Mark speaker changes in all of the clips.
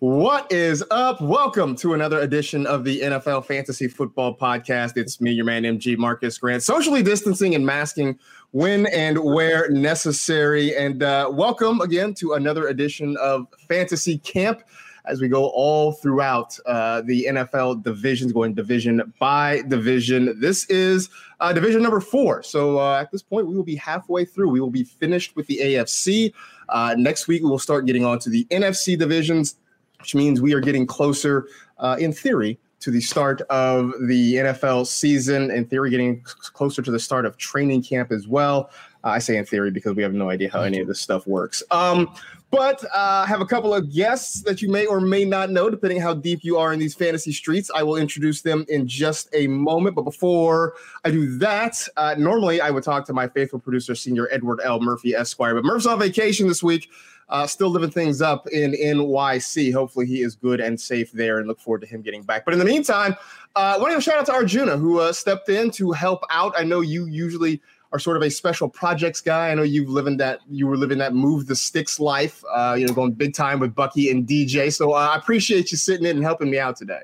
Speaker 1: What is up? Welcome to another edition of the NFL Fantasy Football Podcast. It's me, your man, MG Marcas Grant, socially distancing and masking when and where necessary. And uh, welcome again to another edition of Fantasy Camp as we go all throughout uh, the NFL divisions, going division by division. This is uh, division number four. So uh, at this point, we will be halfway through. We will be finished with the AFC. Uh, next week, we will start getting on to the NFC divisions, which means we are getting closer, uh, in theory, to the start of the NFL season. In theory, getting closer to the start of training camp as well. Uh, I say in theory because we have no idea how any of this stuff works. Um, but uh, I have a couple of guests that you may or may not know, depending how deep you are in these fantasy streets. I will introduce them in just a moment. But before I do that, uh, normally I would talk to my faithful producer, Senior Edward L. Murphy Esquire. But Murph's on vacation this week, uh, still living things up in NYC. Hopefully he is good and safe there and look forward to him getting back. But in the meantime, uh, I want to shout out to Arjuna, who uh, stepped in to help out. I know you usually – are sort of a special projects guy. I know you've living that you were living that move the sticks life, uh, you know, going big time with Bucky and DJ. So uh, I appreciate you sitting in and helping me out today.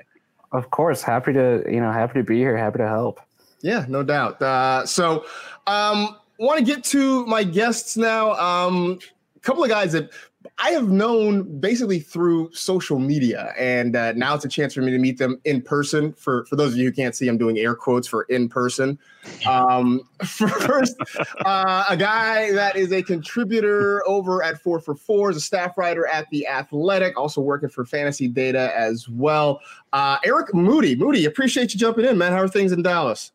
Speaker 2: Of course, happy to you know happy to be here, happy to help.
Speaker 1: Yeah, no doubt. Uh, so, um, want to get to my guests now. Um, couple of guys that I have known basically through social media, and uh, now it's a chance for me to meet them in person. For for those of you who can't see, I'm doing air quotes for in person. Um, first, uh, a guy that is a contributor over at Four for Four, is a staff writer at the Athletic, also working for Fantasy Data as well. Uh, Eric Moody, Moody, appreciate you jumping in, man. How are things in Dallas?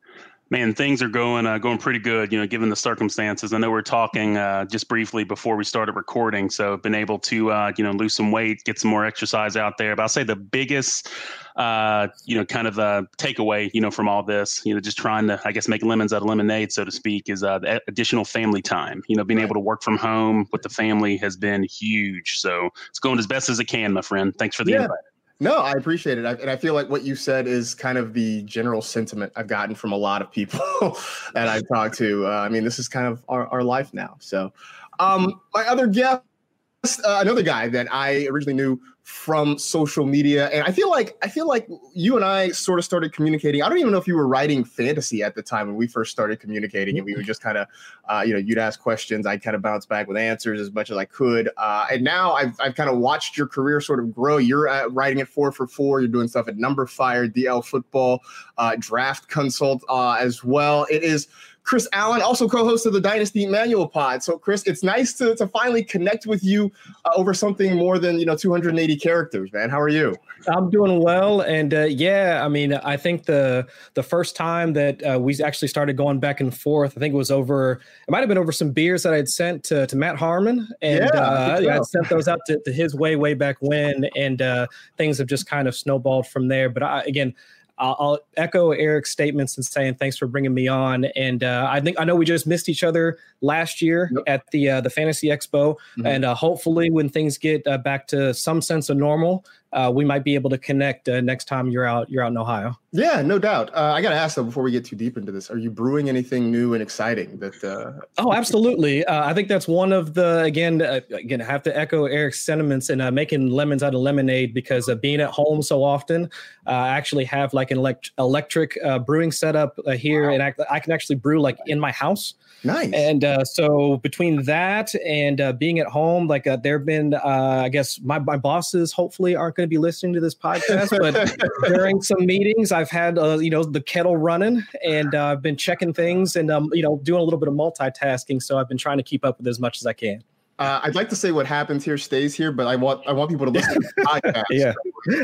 Speaker 3: Man, things are going uh, going pretty good. You know, given the circumstances. I know we're talking uh, just briefly before we started recording, so been able to uh, you know lose some weight, get some more exercise out there. But I'll say the biggest uh, you know kind of uh, takeaway you know from all this, you know, just trying to I guess make lemons out of lemonade, so to speak, is uh, the additional family time. You know, being able to work from home with the family has been huge. So it's going as best as it can, my friend. Thanks for the yeah. invite.
Speaker 1: No, I appreciate it. I, and I feel like what you said is kind of the general sentiment I've gotten from a lot of people that I've talked to. Uh, I mean, this is kind of our, our life now. So, um, my other guest, uh, another guy that I originally knew from social media and i feel like i feel like you and i sort of started communicating. I don't even know if you were writing fantasy at the time when we first started communicating and we would just kind of uh, you know you'd ask questions i'd kind of bounce back with answers as much as i could uh, and now i've, I've kind of watched your career sort of grow. You're uh, writing at four for four you're doing stuff at numberFire dl football uh, draft consult uh, as well. It is Chris Allen, also co-host of the Dynasty Manual Pod. So, Chris, it's nice to, to finally connect with you uh, over something more than you know 280 characters, man. How are you?
Speaker 4: I'm doing well, and uh, yeah, I mean, I think the the first time that uh, we actually started going back and forth, I think it was over. It might have been over some beers that I had sent to, to Matt Harmon, and yeah, uh, yeah, I sent those out to, to, his way way back when, and uh, things have just kind of snowballed from there. But I, again, I'll, I'll, echo Eric's statements and saying thanks for bringing me on. And uh, I think I know we just missed each other last year yep. at the uh, the Fantasy Expo, mm-hmm. and uh, hopefully when things get uh, back to some sense of normal, uh, we might be able to connect uh, next time you're out you're out in Ohio.
Speaker 1: Yeah, no doubt. Uh, I got to ask though before we get too deep into this, are you brewing anything new and exciting? That uh,
Speaker 4: oh, absolutely. Uh, I think that's one of the again uh, again I have to echo Eric's sentiments in making lemons out of lemonade because being at home so often, I actually have like an elect- electric brewing setup here, wow. and I, I can actually brew like in my house.
Speaker 1: Nice.
Speaker 4: And uh, so between that and uh, being at home, like uh, there have been, uh, I guess my, my bosses hopefully aren't going to be listening to this podcast, but during some meetings, I've had, uh, you know, the kettle running and uh, I've been checking things and, um, you know, doing a little bit of multitasking. So I've been trying to keep up with as much as I can.
Speaker 1: Uh, I'd like to say what happens here stays here, but I want I want people to listen to the podcast.
Speaker 4: yeah,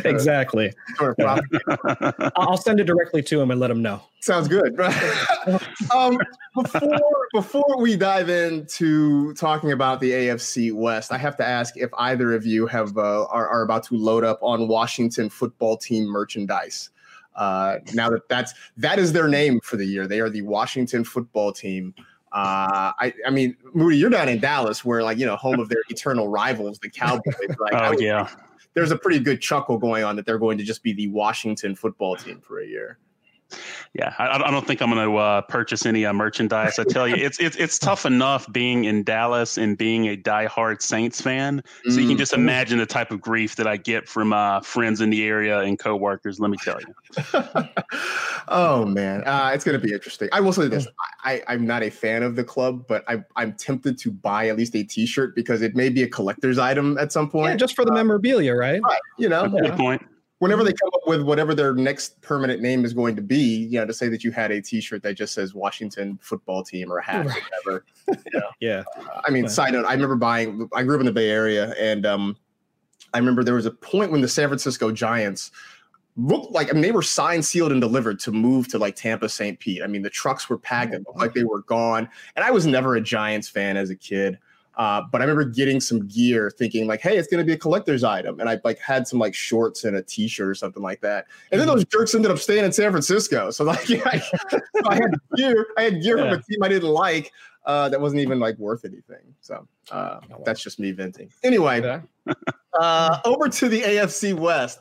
Speaker 4: exactly.
Speaker 1: Sort
Speaker 4: of I'll send it directly to him and let him know.
Speaker 1: Sounds good. um, before before we dive into talking about the AFC West, I have to ask if either of you have uh, are, are about to load up on Washington football team merchandise. Uh, now that that's that is their name for the year, they are the Washington football team. Uh, I, I mean, Moody, you're down in Dallas, where like you know, home of their eternal rivals, the Cowboys. Like,
Speaker 3: oh yeah,
Speaker 1: there's a pretty good chuckle going on that they're going to just be the Washington football team for a year
Speaker 3: yeah, I, I, don't think I'm going to uh, purchase any uh, merchandise. I tell you, it's it's it's tough enough being in Dallas and being a diehard Saints fan. So you can just mm-hmm. imagine the type of grief that I get from uh, friends in the area and coworkers. Let me tell you.
Speaker 1: oh man, uh, it's going to be interesting. I will say this: I, I am not a fan of the club, but I I'm tempted to buy at least a T-shirt because it may be a collector's item at some point.
Speaker 4: Yeah, just for the uh, memorabilia, right?
Speaker 1: right you know,
Speaker 3: good point
Speaker 1: whenever they come up with whatever their next permanent name is going to be, you know, to say that you had a T-shirt that just says Washington Football Team or a hat or whatever.
Speaker 4: You know? yeah.
Speaker 1: Uh, I mean, side note, I remember buying. I grew up in the Bay Area, and um, I remember there was a point when the San Francisco Giants looked like I mean they were signed, sealed, and delivered to move to like Tampa, St. Pete. I mean, the trucks were packed and looked like they were gone. And I was never a Giants fan as a kid. Uh, but I remember getting some gear, thinking like, "Hey, it's going to be a collector's item," and I like had some like shorts and a T-shirt or something like that. And then mm-hmm. those jerks ended up staying in San Francisco. So like, yeah, I, so I had gear. I had gear yeah. from a team I didn't like uh, that wasn't even like worth anything. So uh, oh, that's just me venting. Anyway, uh, over to the AFC West.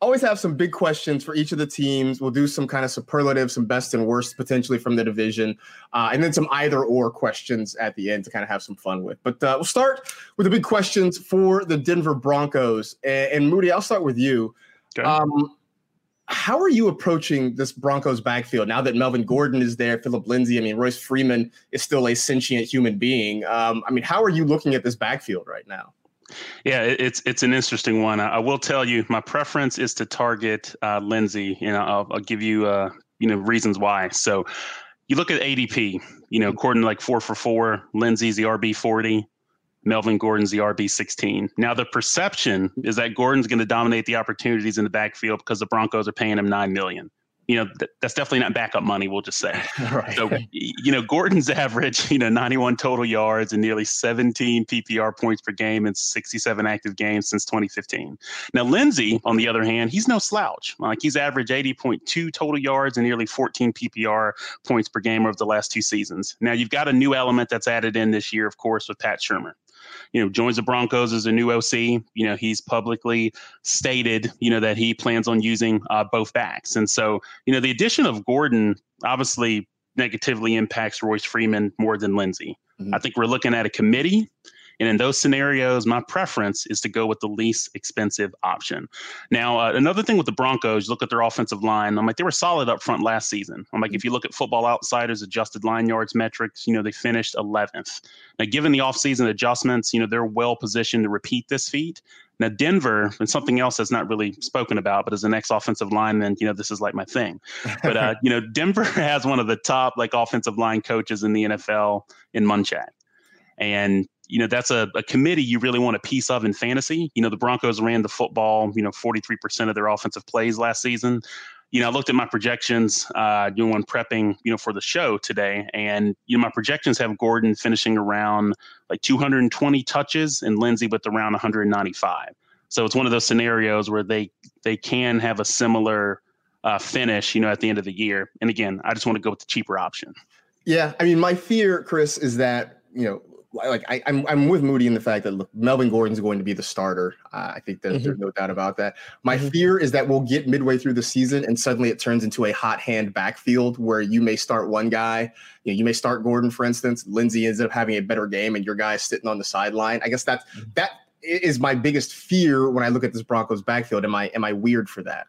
Speaker 1: Always have some big questions for each of the teams. We'll do some kind of superlative, some best and worst potentially from the division, uh, and then some either or questions at the end to kind of have some fun with. But uh, we'll start with the big questions for the Denver Broncos. And, and Moody, I'll start with you. Okay. Um, how are you approaching this Broncos backfield now that Melvin Gordon is there, Philip Lindsay? I mean, Royce Freeman is still a sentient human being. Um, I mean, how are you looking at this backfield right now?
Speaker 3: Yeah, it's it's an interesting one. I, I will tell you, my preference is to target uh, Lindsay. You know, I'll, I'll give you uh, you know reasons why. So, you look at ADP. You know, according to like four for four, Lindsay's the RB forty. Melvin Gordon's the RB 16. Now, the perception is that Gordon's going to dominate the opportunities in the backfield because the Broncos are paying him $9 million you know, th- that's definitely not backup money, we'll just say. right. So, you know, Gordon's average, you know, 91 total yards and nearly 17 PPR points per game in 67 active games since 2015. Now, Lindsay, on the other hand, he's no slouch. Like he's averaged 80.2 total yards and nearly 14 PPR points per game over the last two seasons. Now, you've got a new element that's added in this year, of course, with Pat Shurmur you know, joins the Broncos as a new OC. You know, he's publicly stated, you know, that he plans on using uh, both backs. And so, you know, the addition of Gordon obviously negatively impacts Royce Freeman more than Lindsay. Mm-hmm. I think we're looking at a committee and in those scenarios, my preference is to go with the least expensive option. Now, uh, another thing with the Broncos, look at their offensive line. I'm like, they were solid up front last season. I'm like, if you look at Football Outsiders adjusted line yards metrics, you know, they finished 11th. Now, given the offseason adjustments, you know, they're well positioned to repeat this feat. Now, Denver, and something else that's not really spoken about, but as an ex offensive lineman, you know, this is like my thing. But, uh, you know, Denver has one of the top like offensive line coaches in the NFL in Munchak. And you know that's a, a committee you really want a piece of in fantasy. You know the Broncos ran the football, you know, 43% of their offensive plays last season. You know, I looked at my projections uh, doing one prepping, you know, for the show today, and you know my projections have Gordon finishing around like 220 touches and Lindsay with around 195. So it's one of those scenarios where they they can have a similar uh, finish, you know, at the end of the year. And again, I just want to go with the cheaper option.
Speaker 1: Yeah, I mean, my fear, Chris, is that you know like I, am I'm, I'm with Moody in the fact that look, Melvin Gordon's going to be the starter. Uh, I think that mm-hmm. there's no doubt about that. My mm-hmm. fear is that we'll get midway through the season and suddenly it turns into a hot hand backfield where you may start one guy. You know, you may start Gordon, for instance. Lindsay ends up having a better game, and your guy's sitting on the sideline. I guess that's mm-hmm. that is my biggest fear when I look at this Broncos backfield. Am I am I weird for that?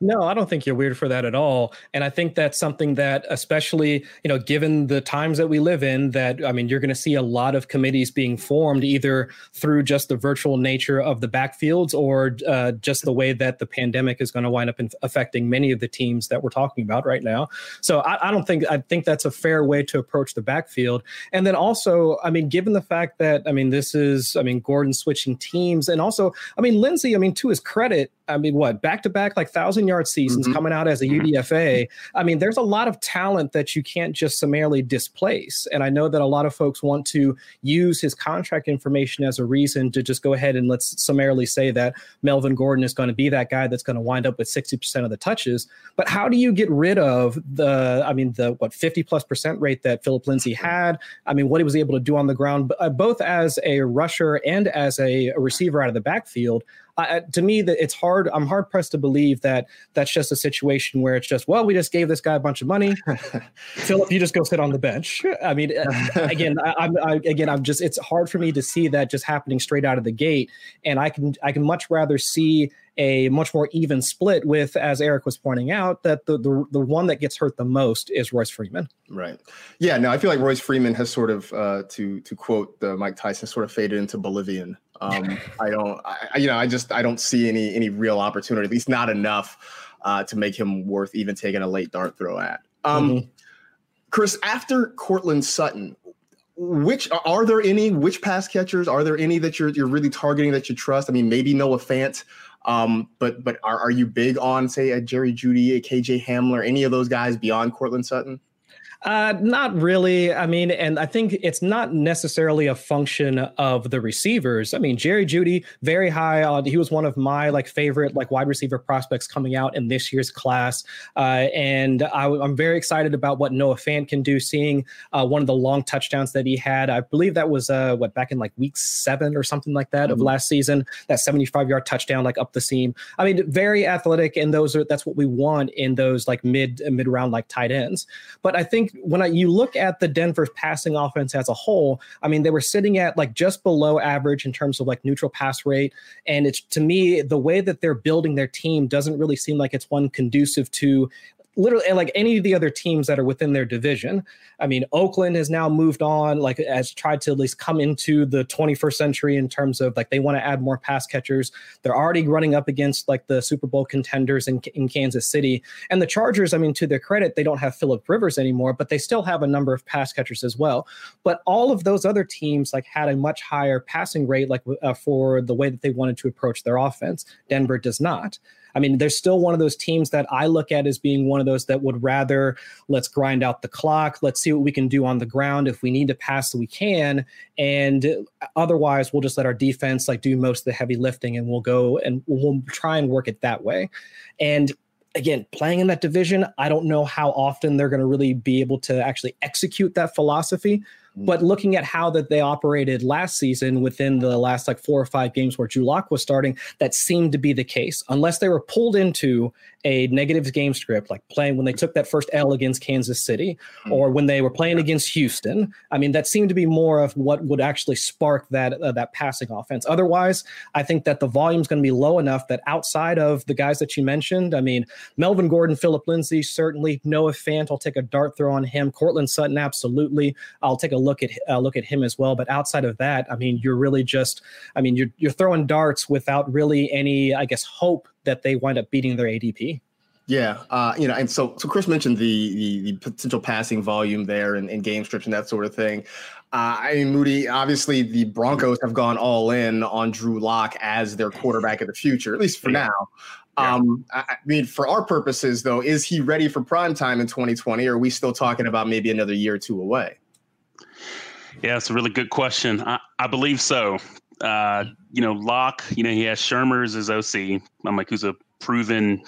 Speaker 4: No, I don't think you're weird for that at all. And I think that's something that, especially, you know, given the times that we live in, that, I mean, you're going to see a lot of committees being formed either through just the virtual nature of the backfields or uh, just the way that the pandemic is going to wind up in affecting many of the teams that we're talking about right now. So I, I don't think, I think that's a fair way to approach the backfield. And then also, I mean, given the fact that, I mean, this is, I mean, Gordon switching teams and also, I mean, Lindsay, I mean, to his credit, I mean, what back to back like thousand yard seasons mm-hmm. coming out as a mm-hmm. UDFA. I mean, there's a lot of talent that you can't just summarily displace. And I know that a lot of folks want to use his contract information as a reason to just go ahead and let's summarily say that Melvin Gordon is going to be that guy that's going to wind up with 60% of the touches. But how do you get rid of the, I mean, the what 50 plus percent rate that Philip Lindsay had? I mean, what he was able to do on the ground, uh, both as a rusher and as a, a receiver out of the backfield uh, to me that it's hard i'm hard pressed to believe that that's just a situation where it's just well we just gave this guy a bunch of money. Philip, you just go sit on the bench. I mean uh, again I, am again i'm just it's hard for me to see that just happening straight out of the gate. And i can i can much rather see a much more even split with as eric was pointing out that the, the the one that gets hurt the most is royce freeman
Speaker 1: right yeah no i feel like royce freeman has sort of uh, to to quote the mike tyson sort of faded into bolivian um, I don't, I, you know, I just I don't see any any real opportunity, at least not enough uh, to make him worth even taking a late dart throw at. Um, mm-hmm. Chris, after Courtland Sutton, which are there any? Which pass catchers are there any that you're you're really targeting that you trust? I mean, maybe Noah Fant, um, but but are, are you big on say a Jerry Jeudy, a KJ Hamler, any of those guys beyond Courtland Sutton?
Speaker 4: Uh, not really. I mean, and I think it's not necessarily a function of the receivers. I mean, Jerry Jeudy, very high. Uh, he was one of my like favorite like wide receiver prospects coming out in this year's class, uh, and I, am very excited about what Noah Fant can do. Seeing uh, one of the long touchdowns that he had, I believe that was uh, what back in like week seven or something like that mm-hmm. of last season. That 75 yard touchdown, like up the seam. I mean, very athletic, and those are that's what we want in those like mid mid round like tight ends. But I think when I, you look at the Denver passing offense as a whole, I mean, they were sitting at like just below average in terms of like neutral pass rate. And it's to me, the way that they're building their team doesn't really seem like it's one conducive to literally like any of the other teams that are within their division. I mean, Oakland has now moved on, like has tried to at least come into the 21st century in terms of like they want to add more pass catchers. They're already running up against like the Super Bowl contenders in, in Kansas City. And the Chargers, I mean, to their credit, they don't have Philip Rivers anymore, but they still have a number of pass catchers as well. But all of those other teams like had a much higher passing rate, like uh, for the way that they wanted to approach their offense. Denver does not. I mean, there's still one of those teams that I look at as being one of those that would rather let's grind out the clock, let's see what we can do on the ground. If we need to pass, we can, and otherwise, we'll just let our defense like do most of the heavy lifting, and we'll go and we'll try and work it that way. And again, playing in that division, I don't know how often they're going to really be able to actually execute that philosophy. Mm. But looking at how that they operated last season within the last like four or five games where Drew was starting, that seemed to be the case. Unless they were pulled into a negative game script, like playing when they took that first L against Kansas City mm. or when they were playing against Houston. I mean, that seemed to be more of what would actually spark that uh, that passing offense. Otherwise, I think that the volume is going to be low enough that outside of the guys that you mentioned, I mean, Melvin Gordon, Philip Lindsay, certainly Noah Fant, I'll take a dart throw on him. Courtland Sutton, absolutely. I'll take a look at uh, look at him as well. But outside of that, I mean, you're really just, I mean, you're you're throwing darts without really any, I guess, hope that they wind up beating their ADP.
Speaker 1: Yeah, uh, you know, and so so Chris mentioned the the, the potential passing volume there and, and, game scripts and that sort of thing. Uh, I mean, Moody, obviously the Broncos have gone all in on Drew Lock as their quarterback of the future, at least for now. Yeah. Um, I, I mean, for our purposes, though, is he ready for prime time in 2020? Or are we still talking about maybe another year or two away?
Speaker 3: Yeah, it's a really good question. I, I believe so. Uh, you know, Lock, you know, he has Shurmurs as OC. I'm like, who's a proven,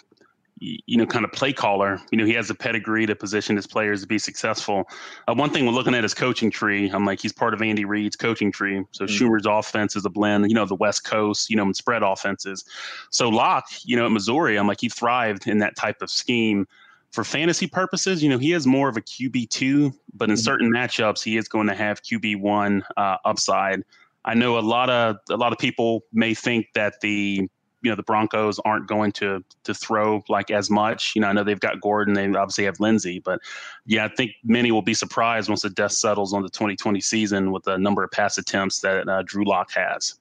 Speaker 3: you know, kind of play caller. You know, he has a pedigree to position his players to be successful. Uh, one thing we're looking at his coaching tree. I'm like, he's part of Andy Reid's coaching tree. So mm-hmm. Shurmur's offense is a blend, you know, the West Coast, you know, and spread offenses. So Lock, you know, at Missouri, I'm like, he thrived in that type of scheme for fantasy purposes, you know, he has more of a QB2, but in mm-hmm. certain matchups, he is going to have QB1 uh, upside. I know a lot of a lot of people may think that the you know the Broncos aren't going to to throw like as much. You know, I know they've got Gordon, they obviously have Lindsay, but yeah, I think many will be surprised once the dust settles on the 2020 season with the number of pass attempts that uh, Drew Lock has.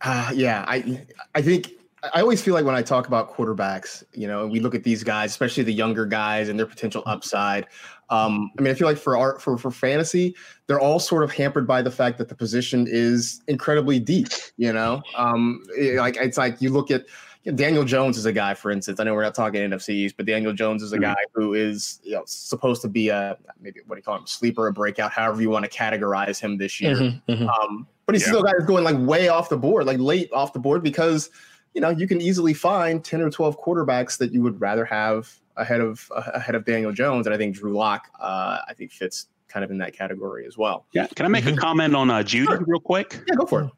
Speaker 1: Uh, yeah, I I think I always feel like when I talk about quarterbacks, you know, we look at these guys, especially the younger guys and their potential upside. Um, I mean, I feel like for art for for fantasy, they're all sort of hampered by the fact that the position is incredibly deep. You know, um, it, like it's like you look at you know, Daniel Jones is a guy, for instance. I know we're not talking NFCs, but Daniel Jones is a mm-hmm. guy who is you know supposed to be a maybe what do you call him, sleeper, a breakout, however you want to categorize him this year. Mm-hmm, mm-hmm. Um, but he's yeah. still a guy who's going like way off the board, like late off the board because you know, you can easily find 10 or 12 quarterbacks that you would rather have ahead of uh, ahead of Daniel Jones. And I think Drew Lock, uh, I think fits kind of in that category as well.
Speaker 3: Yeah. Can I make a mm-hmm. comment on uh, Jeudy sure. real quick?
Speaker 1: Yeah, go for it.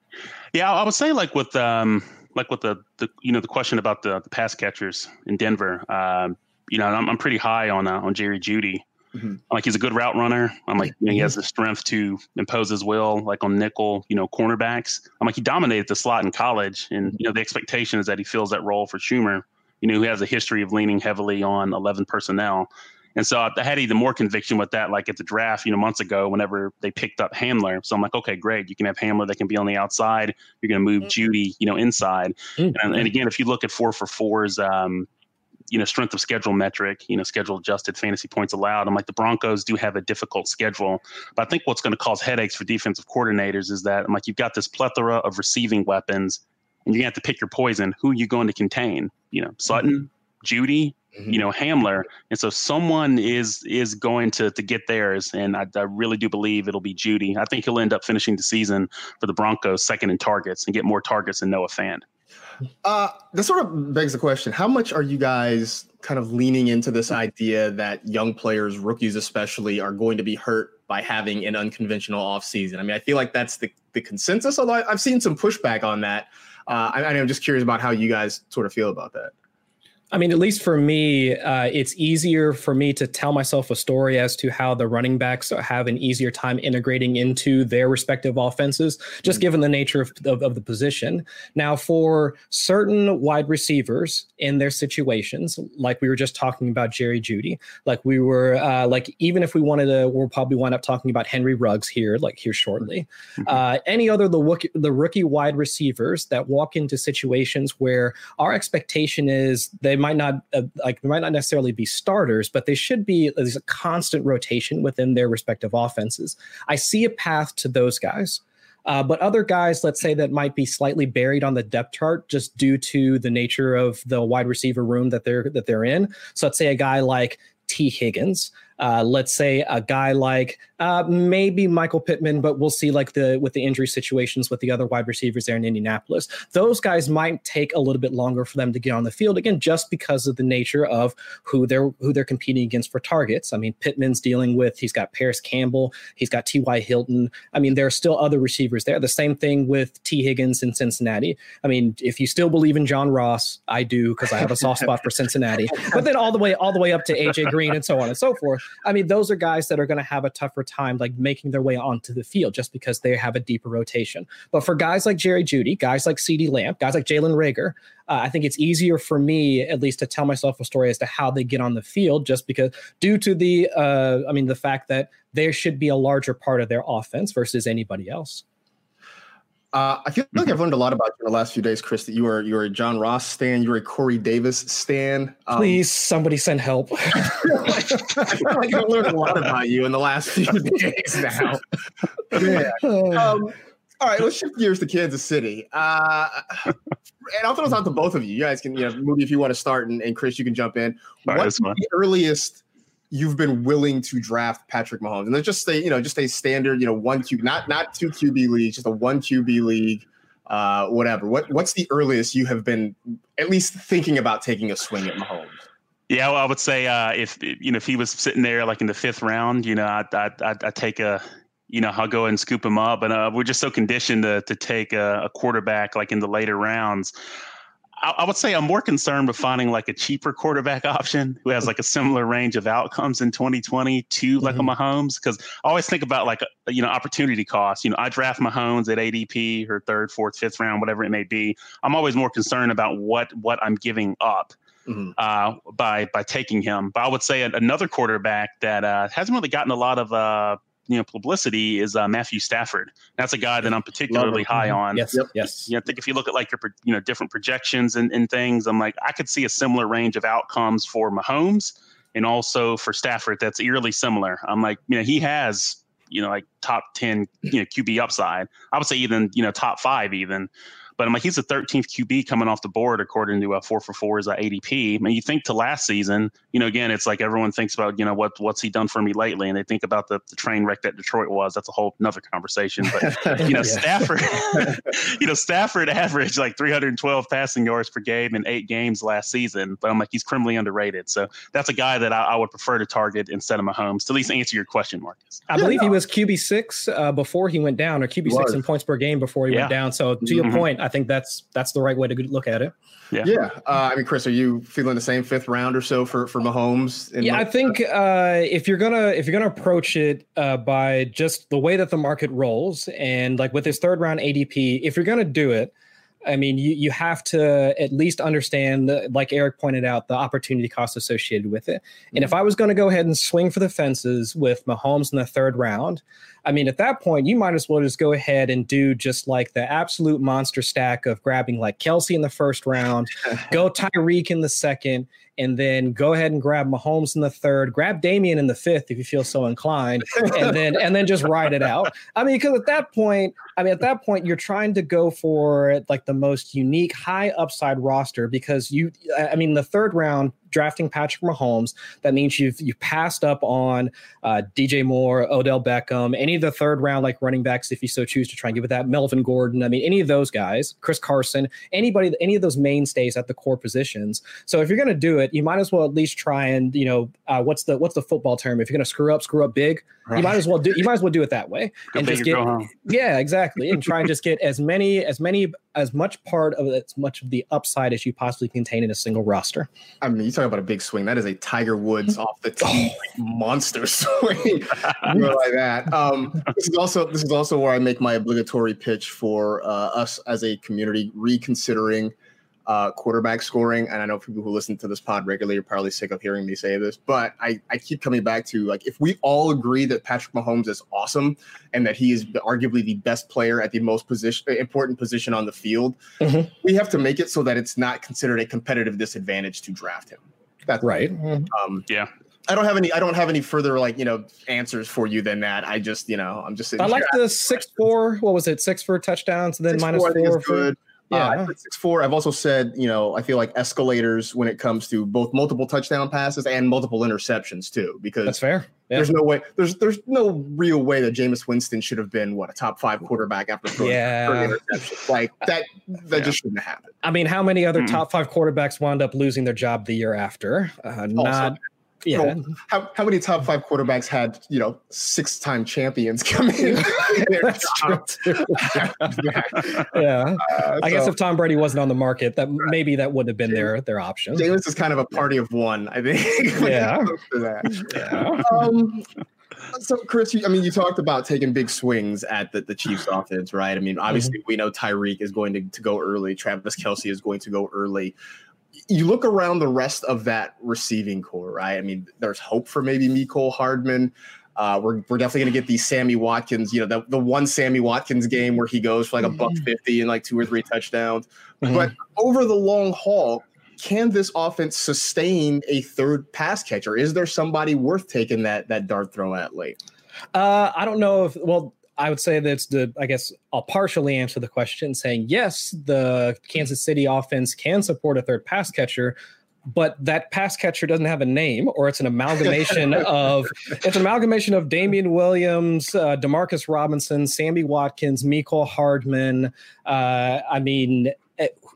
Speaker 3: Yeah, I would say like with um like with the the you know the question about the the pass catchers in Denver. Um, you know, I'm, I'm pretty high on uh, on Jerry Jeudy. Mm-hmm. Like he's a good route runner. I'm like you know, he has the strength to impose his will, like on nickel, you know, cornerbacks. I'm like he dominated the slot in college, and you know the expectation is that he fills that role for Shurmur. You know, who has a history of leaning heavily on 11 personnel. And so I had even more conviction with that, like at the draft, you know, months ago, whenever they picked up Hamler. So I'm like, okay, great. You can have Hamler that can be on the outside. You're going to move mm-hmm. Jeudy, you know, inside. Mm-hmm. And, and, again, if you look at four for fours, um, you know strength of schedule metric, you know schedule adjusted fantasy points allowed. I'm like the Broncos do have a difficult schedule, but I think what's going to cause headaches for defensive coordinators is that I'm like you've got this plethora of receiving weapons, and you have to pick your poison. Who are you going to contain? You know Sutton, mm-hmm. Jeudy, Mm-hmm. you know Hamler, and so someone is is going to to get theirs, and I, I, really do believe it'll be Jeudy. I think he'll end up finishing the season for the Broncos second in targets and get more targets than Noah Fant.
Speaker 1: Uh, this sort of begs the question: How much are you guys kind of leaning into this idea that young players, rookies especially, are going to be hurt by having an unconventional offseason? I mean, I feel like that's the the consensus. Although I've seen some pushback on that. Uh, I, I'm just curious about how you guys sort of feel about that.
Speaker 4: I mean, at least for me, uh, it's easier for me to tell myself a story as to how the running backs have an easier time integrating into their respective offenses, just mm-hmm. given the nature of, of, of, the position. Now, for certain wide receivers in their situations, like we were just talking about Jerry Jeudy, like we were, uh, like even if we wanted to, we'll probably wind up talking about Henry Ruggs here, like here shortly. Mm-hmm. Uh, any other the rookie, the rookie wide receivers that walk into situations where our expectation is they might not uh, like they might not necessarily be starters, but they should be there's a constant rotation within their respective offenses. I see a path to those guys. Uh, but other guys, let's say that might be slightly buried on the depth chart just due to the nature of the wide receiver room that they're that they're in. So let's say a guy like Tee Higgins, uh, let's say a guy like uh, maybe Michael Pittman, but we'll see like the with the injury situations with the other wide receivers there in Indianapolis. Those guys might take a little bit longer for them to get on the field again, just because of the nature of who they're who they're competing against for targets. I mean, Pittman's dealing with he's got Parris Campbell, he's got T.Y. Hilton. I mean, there are still other receivers there. The same thing with Tee Higgins in Cincinnati. I mean, if you still believe in John Ross, I do because I have a soft spot for Cincinnati. But then all the way all the way up to AJ Green and so on and so forth. I mean, those are guys that are going to have a tougher time like making their way onto the field just because they have a deeper rotation. But for guys like Jerry Jeudy, guys like CeeDee Lamb, guys like Jalen Reagor, uh, I think it's easier for me at least to tell myself a story as to how they get on the field just because due to the uh, I mean the fact that there should be a larger part of their offense versus anybody else.
Speaker 1: Uh, I feel like mm-hmm. I've learned a lot about you in the last few days, Chris. That you are you're a John Ross stan, you're a Corey Davis stan.
Speaker 4: Um, Please, somebody send help.
Speaker 1: I feel like I've learned a lot about you in the last few days now. yeah. Um, all right, let's shift gears to Kansas City. Uh, and I'll throw this out to both of you. You guys can, you know, Moody, if you want to start, and, and Chris, you can jump in. What's the earliest you've been willing to draft Patrick Mahomes. And let's just say, you know, just a standard, you know, one QB, not not two QB leagues, just a one QB league, uh, whatever. What what's the earliest you have been at least thinking about taking a swing at Mahomes?
Speaker 3: Yeah, well, I would say uh, if you know if he was sitting there like in the fifth round, you know, I'd, I'd, I'd take a you know, I'll go and scoop him up. And uh, we're just so conditioned to to take a, a quarterback like in the later rounds. I, I would say I'm more concerned with finding like a cheaper quarterback option who has like a similar range of outcomes in 2020 to like
Speaker 4: Mhm.
Speaker 3: a Mahomes. Because I always think about like you know opportunity cost. You know, I draft Mahomes at ADP or third, fourth, fifth round, whatever it may be. I'm always more concerned about what what I'm giving up
Speaker 1: Mhm.
Speaker 3: uh, by by taking him. But I would say another quarterback that uh, hasn't really gotten a lot of uh, you know publicity is uh, Matthew Stafford. That's a guy that I'm particularly high on.
Speaker 4: Yes,
Speaker 1: Yep.
Speaker 4: yes.
Speaker 3: You know, I think if you look at like your you know different projections and, and things, I'm like I could see a similar range of outcomes for Mahomes and also for Stafford. That's eerily similar. I'm like you know he has you know like top ten you know QB upside. I would say even you know top five even. But I'm like, he's the 13th QB coming off the board according to a four for four is a ADP. I mean, you think to last season, you know, again, it's like everyone thinks about, you know, what what's he done for me lately, and they think about the, the train wreck that Detroit was. That's a whole another conversation. But you know, Stafford, you know, Stafford averaged like 312 passing yards per game in eight games last season. But I'm like, he's criminally underrated. So that's a guy that I, I would prefer to target instead of Mahomes. To at least answer your question, Marcas.
Speaker 4: I
Speaker 1: Yeah,
Speaker 4: believe he was QB six uh, before he went down, or QB six in points per game before he
Speaker 3: Yeah.
Speaker 4: went down. So to your
Speaker 3: Mhm.
Speaker 4: point, I think that's that's the right way to look at it.
Speaker 1: Yeah. Uh, I mean, Chris, are you feeling the same fifth round or so for for Mahomes? in
Speaker 4: yeah,
Speaker 1: my-
Speaker 4: I think uh, if you're gonna if you're gonna approach it uh, by just the way that the market rolls and like with his third round ADP, if you're gonna do it, I mean, you you have to at least understand, the, like Eric pointed out, the opportunity cost associated with it. And if mm-hmm. I was going to go ahead and swing for the fences with Mahomes in the third round, I mean, at that point, you might as well just go ahead and do just like the absolute monster stack of grabbing like Kelce in the first round, go Tyreek in the second, and then go ahead and grab Mahomes in the third, grab Damien in the fifth if you feel so inclined, and then and then just ride it out. I mean, because at that point, I mean, at that point, you're trying to go for like the most unique, high upside roster because you, I mean, the third round drafting Patrick Mahomes, that means you've you've passed up on uh, DJ Moore, Odell Beckham, any of the third round like running backs if you so choose to try and give it that. Melvin Gordon, I mean, any of those guys, Chris Carson, anybody, any of those mainstays at the core positions. So if you're going to do it, you might as well at least try and you know uh, what's the what's the football term? If you're going to screw up, screw up big. You might as well do you might as well do it that way
Speaker 3: Go
Speaker 4: and just get
Speaker 3: home.
Speaker 4: yeah exactly and try and just get as many as many as much part of as much of the upside as you possibly contain in a single roster.
Speaker 1: I mean, you talk about a big swing. That is a Tiger Woods off the tee like, monster swing. Go like that. Um, this is also this is also where I make my obligatory pitch for uh, us as a community reconsidering uh, quarterback scoring. And I know people who listen to this pod regularly are probably sick of hearing me say this, but I, I keep coming back to like if we all agree that Patrick Mahomes is awesome and that he is arguably the best player at the most position important position on the field,
Speaker 4: Mhm.
Speaker 1: we have to make it so that it's not considered a competitive disadvantage to draft him. That's
Speaker 4: Right.
Speaker 1: um,
Speaker 3: Yeah.
Speaker 1: I don't have any. I don't have any further like you know answers for you than that. I just you know I'm just.
Speaker 4: I like the six four. What was it? Six for touchdowns, and then
Speaker 1: Six
Speaker 4: minus
Speaker 1: four, I think
Speaker 4: four. for-
Speaker 1: good. Yeah,
Speaker 4: Yeah.
Speaker 1: I put six four. I've also said, you know, I feel like escalators when it comes to both multiple touchdown passes and multiple interceptions too, because
Speaker 4: That's fair. Yeah.
Speaker 1: there's no way, there's there's no real way that Jameis Winston should have been what a top five quarterback after throwing
Speaker 4: Yeah.
Speaker 1: 30 interceptions. Like that, that
Speaker 3: Yeah.
Speaker 1: just shouldn't happen.
Speaker 4: I mean, how many other
Speaker 3: Mhm.
Speaker 4: top five quarterbacks wound up losing their job the year after? Uh, not. Yeah.
Speaker 1: How how many top five quarterbacks had you know six time champions come in?
Speaker 4: That's true. yeah.
Speaker 1: Uh,
Speaker 4: I guess if Tom Brady wasn't on the market, that maybe that wouldn't have been their their option.
Speaker 1: Jameis is kind of a party of one, I think.
Speaker 4: Yeah.
Speaker 1: that.
Speaker 4: Yeah.
Speaker 1: Um, so, Chris, you, I mean, you talked about taking big swings at the, the Chiefs offense, right? I mean, obviously, we know Tyreek is going to, to go early. Travis Kelce is going to go early. You look around the rest of that receiving core, right? I mean, there's hope for maybe Mecole Hardman. Uh, we're, we're definitely going to get the Sammy Watkins, you know, the, the one Sammy Watkins game where he goes for like a buck 50 and like two or three touchdowns.
Speaker 4: Mhm.
Speaker 1: But over the long haul, can this offense sustain a third pass catcher? Is there somebody worth taking that that dart throw at late?
Speaker 4: Uh, I don't know if well, I would say that's the I guess I'll partially answer the question saying yes, the Kansas City offense can support a third pass catcher, but that pass catcher doesn't have a name, or it's an amalgamation of it's an amalgamation of Damien Williams, uh, Demarcus Robinson, Sammy Watkins, Mecole Hardman. Uh, I mean.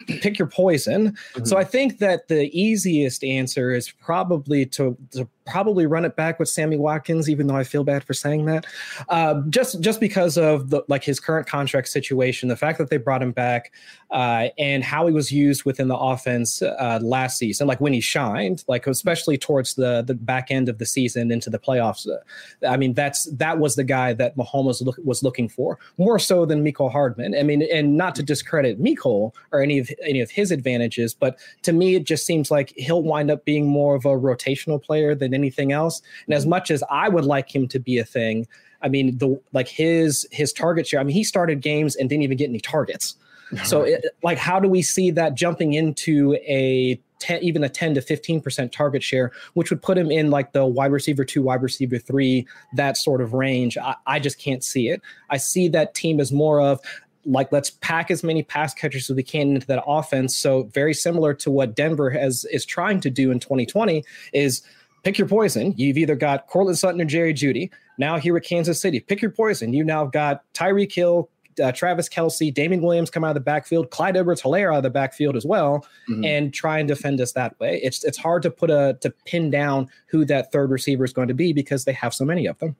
Speaker 4: Pick your poison. So I think that the easiest answer is probably to, to probably run it back with Sammy Watkins, even though I feel bad for saying that. Uh, just just because of the like his current contract situation, the fact that they brought him back, uh, and how he was used within the offense uh, last season, like when he shined, like especially towards the the back end of the season into the playoffs. Uh, I mean, that's that was the guy that Mahomes look, was looking for more so than Mecole Hardman. I mean, and not to discredit Mecole or any of any of his advantages, but to me, it just seems like he'll wind up being more of a rotational player than anything else. And as mm-hmm. much as I would like him to be a thing, I mean, the like his his target share. I mean, he started games and didn't even get any targets. So, it, like, how do we see that jumping into a 10, even a 10 to 15% target share, which would put him in like the wide receiver two, wide receiver three, that sort of range? I, I just can't see it. I see that team as more of like let's pack as many pass catchers as we can into that offense. So very similar to what Denver has is trying to do in 2020 is pick your poison. You've either got Courtland Sutton or Jerry Jeudy. Now here at Kansas City, pick your poison. You now got Tyreek Hill, uh, Travis Kelce, Damien Williams come out of the backfield, Clyde Edwards Helaire out of the backfield as well, mm-hmm. and try and defend us that way. It's it's hard to put a to pin down who that third receiver is going to be because they have so many of them.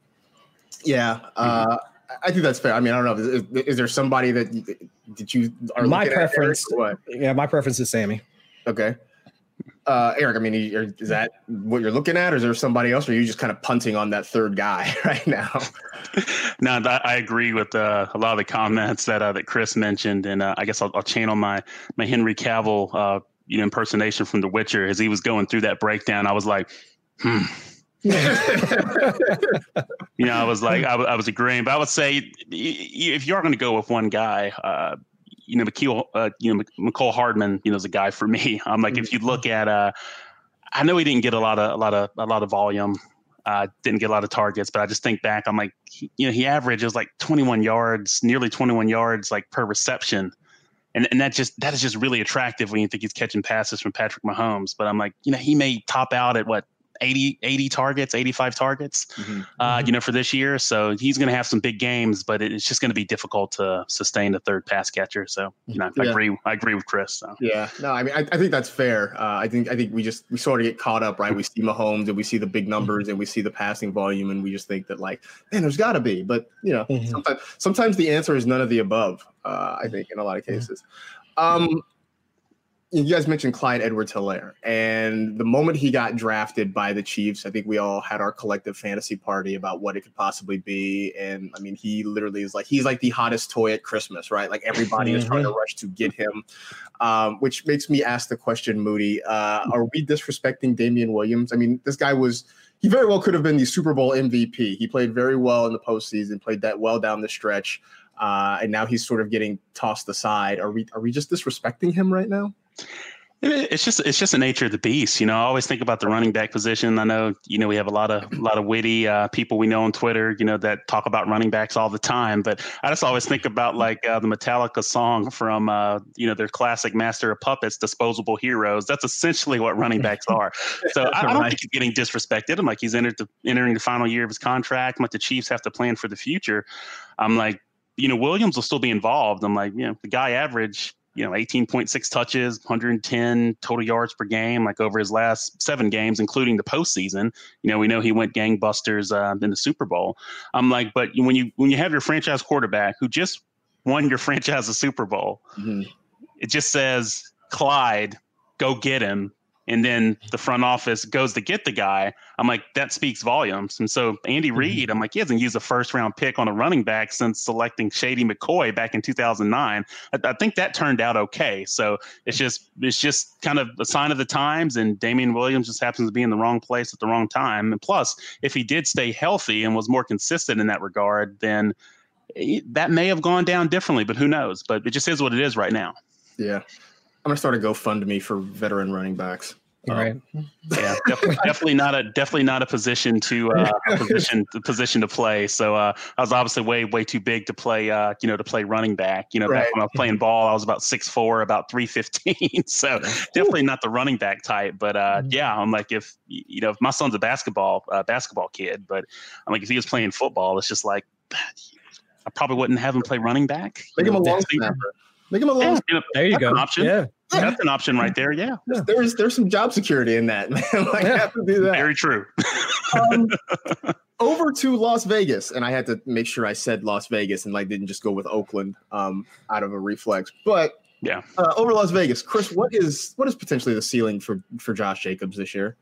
Speaker 1: Yeah, uh, I think that's fair. I mean, I don't know. Is, is there somebody that that you
Speaker 4: are my preference? what? Yeah, my preference is Sammy.
Speaker 1: Okay. Uh, Eric, I mean, is that what you're looking at, or is there somebody else, or are you just kind of punting on that third guy right now?
Speaker 3: no, I agree with uh, a lot of the comments that uh, that Chris mentioned, and uh, I guess I'll, I'll, channel my my Henry Cavill uh, you know impersonation from The Witcher as he was going through that breakdown. I was like, hmm. you know, I was like, I, I, was agreeing, but I would say if you are going to go with one guy, uh, you know, McKeel, uh, you know, Mecole Hardman, you know, is a guy for me. I'm like, if you mm-hmm. look at, uh, I know he didn't get a lot of, a lot of, a lot of volume, uh, didn't get a lot of targets, but I just think back, I'm like, you know, he averages like 21 yards, nearly 21 yards, like per reception. And, and that just that is just really attractive when you think he's catching passes from Patrick Mahomes. But I'm like, you know, he may top out at what 80, 80 targets, 85 targets, mm-hmm. Uh, mm-hmm. you know, for this year. So he's going to have some big games, but it's just going to be difficult to sustain the third pass catcher. So, you know, yeah. I agree. I agree with Chris. So.
Speaker 1: Yeah, no, I mean, I, I think that's fair. Uh, I think, I think we just, we sort of get caught up, right? We see Mahomes and we see the big numbers and we see the passing volume and we just think that like, man, there's gotta be, but you know, mm-hmm. sometimes, sometimes the answer is none of the above. Uh, I think in a lot of cases. Um, you guys mentioned Clyde Edwards Helaire, and the moment he got drafted by the Chiefs, I think we all had our collective fantasy party about what it could possibly be. And I mean, he literally is like he's like the hottest toy at Christmas, right? Like everybody is trying to mm-hmm. rush to get him, um, which makes me ask the question, Moody: uh, Are we disrespecting Damien Williams? I mean, this guy was he very well could have been the Super Bowl MVP. He played very well in the postseason, played that well down the stretch, uh, and now he's sort of getting tossed aside. Are we are we just disrespecting him right now?
Speaker 3: It's just it's just the nature of the beast, you know. I always think about the running back position. I know, you know, we have a lot of a lot of witty uh, people we know on Twitter, you know, that talk about running backs all the time. But I just always think about like uh, the Metallica song from uh, you know their classic Master of Puppets, "Disposable Heroes." That's essentially what running backs are. So I, I don't think he's getting disrespected. I'm like he's entered the, entering the final year of his contract. I'm like the Chiefs have to plan for the future. I'm like, you know, Williams will still be involved. I'm like, you know, the guy average you know 18.6 touches 110 total yards per game like over his last seven games including the postseason. You know we know he went gangbusters uh, in the super bowl. I'm like but when you when you have your franchise quarterback who just won your franchise a super bowl mm-hmm. it just says clyde go get him and then the front office goes to get the guy, I'm like, that speaks volumes. And so Andy mm-hmm. Reid, I'm like, he hasn't used a first round pick on a running back since selecting Shady McCoy back in 2009. I, I, think that turned out okay. So it's just it's just kind of a sign of the times. And Damien Williams just happens to be in the wrong place at the wrong time. And plus, if he did stay healthy and was more consistent in that regard, then that may have gone down differently. But who knows? But it just is what it is right now.
Speaker 1: Yeah. I'm gonna start a GoFundMe for veteran running backs.
Speaker 4: Um, right.
Speaker 3: yeah, definitely, definitely, not a definitely not a position to uh, a position the position to play. So uh, I was obviously way way too big to play. Uh, you know, to play running back. You know, right. back when I was playing ball, I was about six four, about three fifteen. so definitely not the running back type. But uh, mm-hmm. yeah, I'm like if you know if my son's a basketball uh, basketball kid, but I'm like if he was playing football, it's just like I probably wouldn't have him play running back.
Speaker 1: Make him a long snapper. Make him a long.
Speaker 4: Yeah, there you go.
Speaker 3: Option.
Speaker 4: Yeah.
Speaker 3: that's an option right there. Yeah,
Speaker 1: there's there's some job security in that, man. like, yeah. have to do that.
Speaker 3: Very true.
Speaker 1: um, over to Las Vegas, and I had to make sure I said Las Vegas and like didn't just go with Oakland um, out of a reflex. But
Speaker 3: yeah,
Speaker 1: uh, over Las Vegas, Chris, what is what is potentially the ceiling for for Josh Jacobs this year?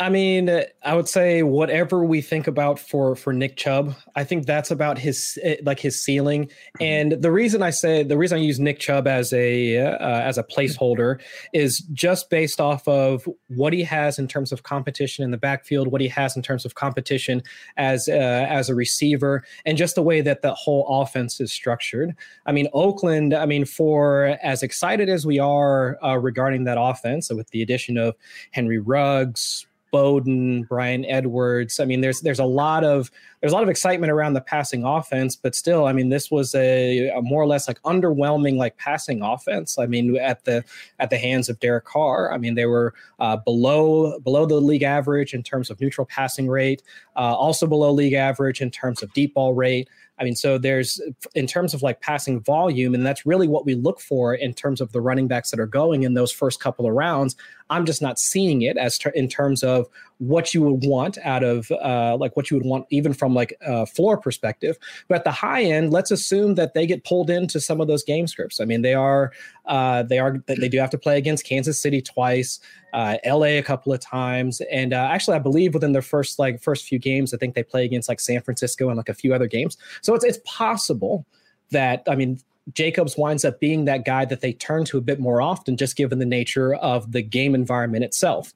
Speaker 4: I mean, I would say whatever we think about for for Nick Chubb, I think that's about his eh, like his ceiling. Mm-hmm. And the reason I say the reason I use Nick Chubb as a uh, as a placeholder is just based off of what he has in terms of competition in the backfield, what he has in terms of competition as uh, as a receiver, and just the way that the whole offense is structured. I mean, Oakland. I mean, for as excited as we are uh, regarding that offense, with the addition of Henry Ruggs. Bowden, Bryan Edwards. I mean, there's there's a lot of there's a lot of excitement around the passing offense, but still, I mean, this was a, a, more or less like underwhelming like passing offense. I mean, at the at the hands of Derek Carr, I mean, they were uh, below below the league average in terms of neutral passing rate, uh, also below league average in terms of deep ball rate. I mean, so there's in terms of like passing volume, and that's really what we look for in terms of the running backs that are going in those first couple of rounds. I'm just not seeing it as ter- in terms of what you would want out of uh, like what you would want even from like a floor perspective. But at the high end, let's assume that they get pulled into some of those game scripts. I mean, they are uh, they are they do have to play against Kansas City twice, uh, LA a couple of times, and uh, actually I believe within their first like first few games, I think they play against like San Francisco and like a few other games. So it's it's possible that I mean Jacobs winds up being that guy that they turn to a bit more often, just given the nature of the game environment itself.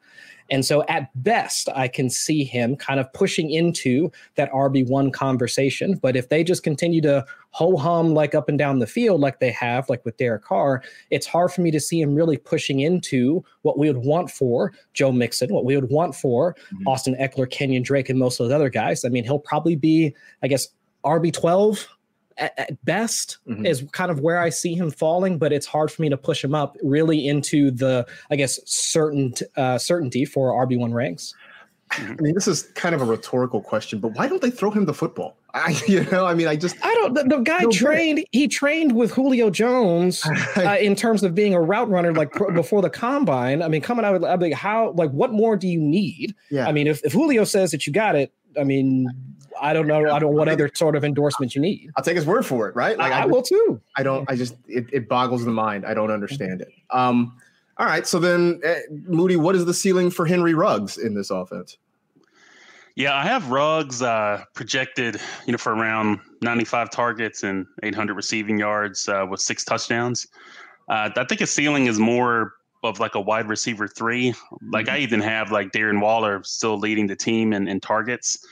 Speaker 4: And so, at best, I can see him kind of pushing into that RB1 conversation. But if they just continue to ho hum like up and down the field, like they have, like with Derek Carr, it's hard for me to see him really pushing into what we would want for Joe Mixon, what we would want for mm-hmm. Austin Ekeler, Kenyon Drake, and most of those other guys. I mean, he'll probably be, I guess, RB12 at, at best mm-hmm. is kind of where I see him falling, but it's hard for me to push him up really into the, I guess, certain uh, certainty for RB one ranks.
Speaker 1: I mean, this is kind of a rhetorical question, but why don't they throw him the football? I, you know, I mean, I just
Speaker 4: I don't. The, the guy no trained. He trained with Julio Jones uh, in terms of being a route runner, like pro, before the combine. I mean, coming out, I'd be like, how, like, what more do you need? Yeah. I mean, if, if Julio says that you got it, I mean, I don't know. I don't what other sort of endorsement you need.
Speaker 1: I'll take his word for it, right?
Speaker 4: Like I, I, I will too.
Speaker 1: I don't. I just it, it, boggles the mind. I don't understand it. Um. All right. So then, uh, Moody, what is the ceiling for Henry Ruggs in this offense?
Speaker 3: Yeah, I have Ruggs uh, projected, you know, for around 95 targets and 800 receiving yards uh, with six touchdowns. Uh, I think his ceiling is more of like a wide receiver three. Like I mm-hmm. even have like Darren Waller still leading the team in, in targets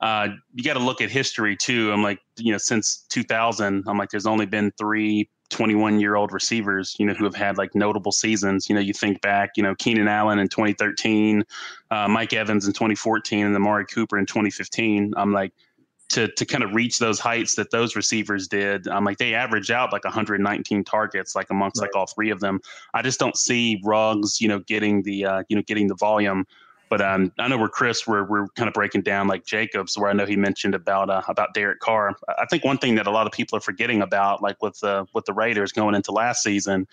Speaker 3: uh, you got to look at history too. I'm like, you know, since 2000, I'm like, there's only been three 21 year old receivers, you know, who have had like notable seasons. You know, you think back, you know, Keenan Allen in 2013, uh, Mike Evans in 2014, and Amari Cooper in 2015. I'm like, to to kind of reach those heights that those receivers did. I'm like they average out like 119 targets, like amongst right. like all three of them. I just don't see Ruggs, you know, getting the uh, you know getting the volume. But um, I know where Chris, we're, we're kind of breaking down like Jacobs, where I know he mentioned about uh, about Derek Carr. I think one thing that a lot of people are forgetting about, like with the with the Raiders going into last season,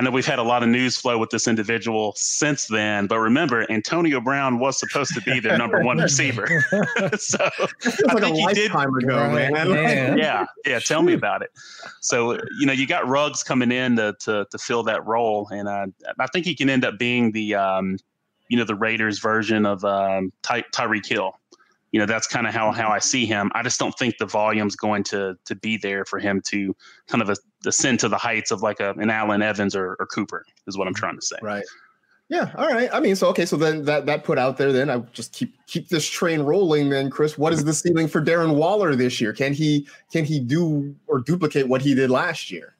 Speaker 3: I know we've had a lot of news flow with this individual since then, but remember, Antonio Brown was supposed to be their number one receiver. so
Speaker 1: I like think he did. Ago, man.
Speaker 3: yeah, yeah. Tell me about it. So you know, you got Ruggs coming in to to, to fill that role, and uh, I think he can end up being the um, you know the Raiders version of um, Ty- Tyreek Hill. You know that's kind of how how I see him. I just don't think the volume's going to to be there for him to kind of ascend to the heights of like a, an Allen Evans or, or Cooper is what I'm mm-hmm. trying to say.
Speaker 1: Right. Yeah. All right. I mean, so okay. So then that that put out there, then I just keep keep this train rolling. Then Chris, what is the ceiling for Darren Waller this year? Can he can he do or duplicate what he did last year?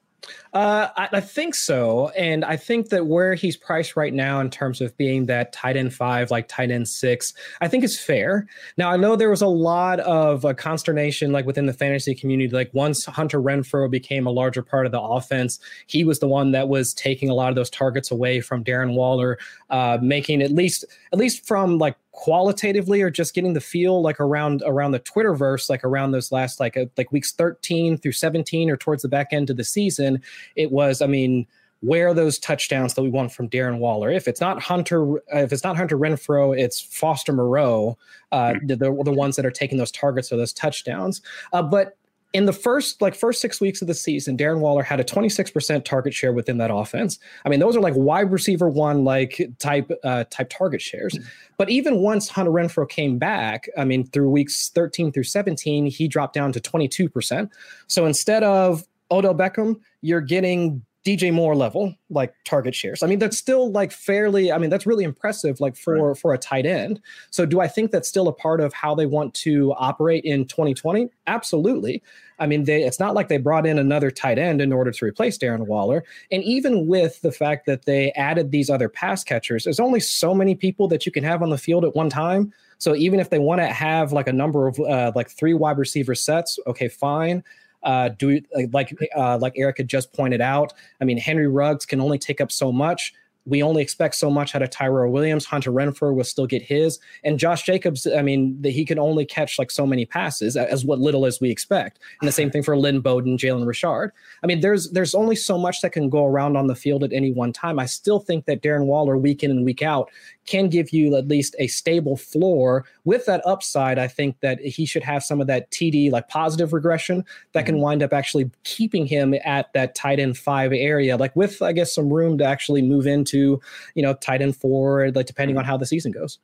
Speaker 4: Uh, I, I, think so, and I think that where he's priced right now in terms of being that tight end five, like tight end six, I think is fair. Now I know there was a lot of uh, consternation, like within the fantasy community. Like once Hunter Renfrow became a larger part of the offense, he was the one that was taking a lot of those targets away from Darren Waller, uh, making at least at least from like qualitatively or just getting the feel like around around the Twitterverse, like around those last like uh, like weeks 13 through 17 or towards the back end of the season, it was, I mean, where are those touchdowns that we want from Darren Waller? If it's not Hunter, if it's not Hunter Renfrow, it's Foster Moreau, uh, hmm. the, the ones that are taking those targets or those touchdowns. Uh, but in the first like first six weeks of the season, Darren Waller had a 26% target share within that offense. I mean, those are like wide receiver one like type uh, type target shares. Mm-hmm. But even once Hunter Renfrow came back, I mean, through weeks 13 through 17, he dropped down to 22%. So instead of Odell Beckham, you're getting DJ Moore level like target shares. I mean, that's still like fairly. I mean, that's really impressive, like for right. for a tight end. So, do I think that's still a part of how they want to operate in 2020? Absolutely. I mean, they it's not like they brought in another tight end in order to replace Darren Waller. And even with the fact that they added these other pass catchers, there's only so many people that you can have on the field at one time. So even if they want to have like a number of uh, like three wide receiver sets, okay, fine. Uh, do like uh, like Eric had just pointed out. I mean, Henry Ruggs can only take up so much we only expect so much out of Tyrell Williams. Hunter Renfrow will still get his, and Josh Jacobs. I mean, the, he can only catch like so many passes as what little as we expect. And the same thing for Lynn Bowden, Jalen Richard. I mean, there's there's only so much that can go around on the field at any one time. I still think that Darren Waller, week in and week out, can give you at least a stable floor with that upside. I think that he should have some of that TD like positive regression that can mm-hmm. wind up actually keeping him at that tight end five area, like with I guess some room to actually move into you know tight end four, like depending on how the season goes.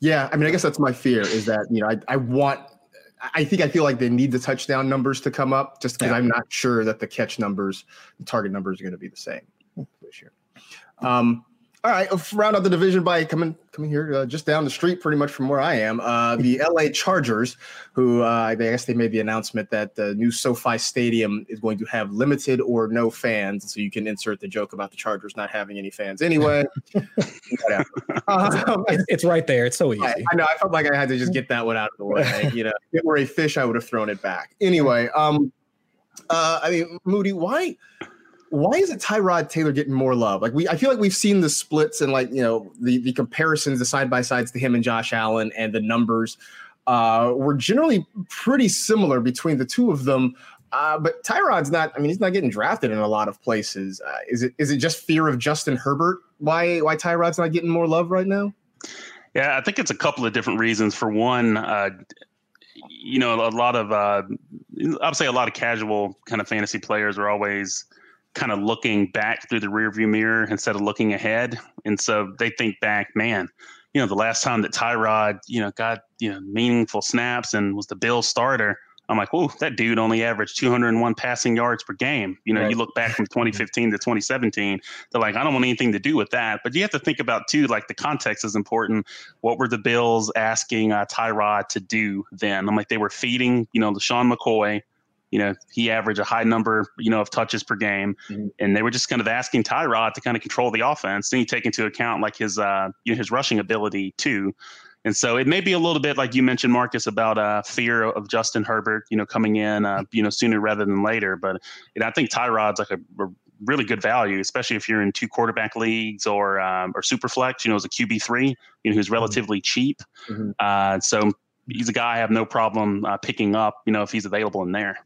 Speaker 1: Yeah, I mean, I guess that's my fear is that you know I, I want I think I feel like they need the touchdown numbers to come up just because yeah. I'm not sure that the catch numbers, the target numbers are going to be the same this year. Um, all right, round out the division by coming coming here uh, just down the street, pretty much from where I am. Uh, the LA Chargers, who uh, I guess they made the announcement that the new SoFi Stadium is going to have limited or no fans, so you can insert the joke about the Chargers not having any fans anyway.
Speaker 4: um, it's right there. It's so easy.
Speaker 1: I, I, know. I felt like I had to just get that one out of the way. you know, if it were a fish, I would have thrown it back. Anyway, um, uh, I mean, Moody, why? Why is it Tyrod Taylor getting more love? Like we, I feel like we've seen the splits and like you know the the comparisons, the side by sides to him and Josh Allen, and the numbers uh, were generally pretty similar between the two of them. Uh, but Tyrod's not. I mean, he's not getting drafted in a lot of places. Uh, is it? Is it just fear of Justin Herbert? Why? Why Tyrod's not getting more love right now?
Speaker 3: Yeah, I think it's a couple of different reasons. For one, uh, you know, a lot of uh, I would say a lot of casual kind of fantasy players are always kind of looking back through the rearview mirror instead of looking ahead. And so they think back, man, you know, the last time that Tyrod, you know, got, you know, meaningful snaps and was the Bill starter, I'm like, whoa, that dude only averaged 201 passing yards per game. You know, right. you look back from 2015 to 2017, they're like, I don't want anything to do with that. But you have to think about, too, like the context is important. What were the Bills asking uh, Tyrod to do then? I'm like, they were feeding, you know, LeSean McCoy, you know, he averaged a high number, you know, of touches per game, mm-hmm. and they were just kind of asking Tyrod to kind of control the offense. Then you take into account like his, uh, you know, his rushing ability too. And so it may be a little bit like you mentioned, Marcas, about uh, fear of Justin Herbert, you know, coming in, uh, you know, sooner rather than later. But you know, I think Tyrod's like a, a, really good value, especially if you're in two quarterback leagues or um, or super flex. You know, as a QB three, you know, who's mm-hmm. relatively mm-hmm. cheap. Uh, so he's a guy I have no problem uh, picking up. You know, if he's available in there.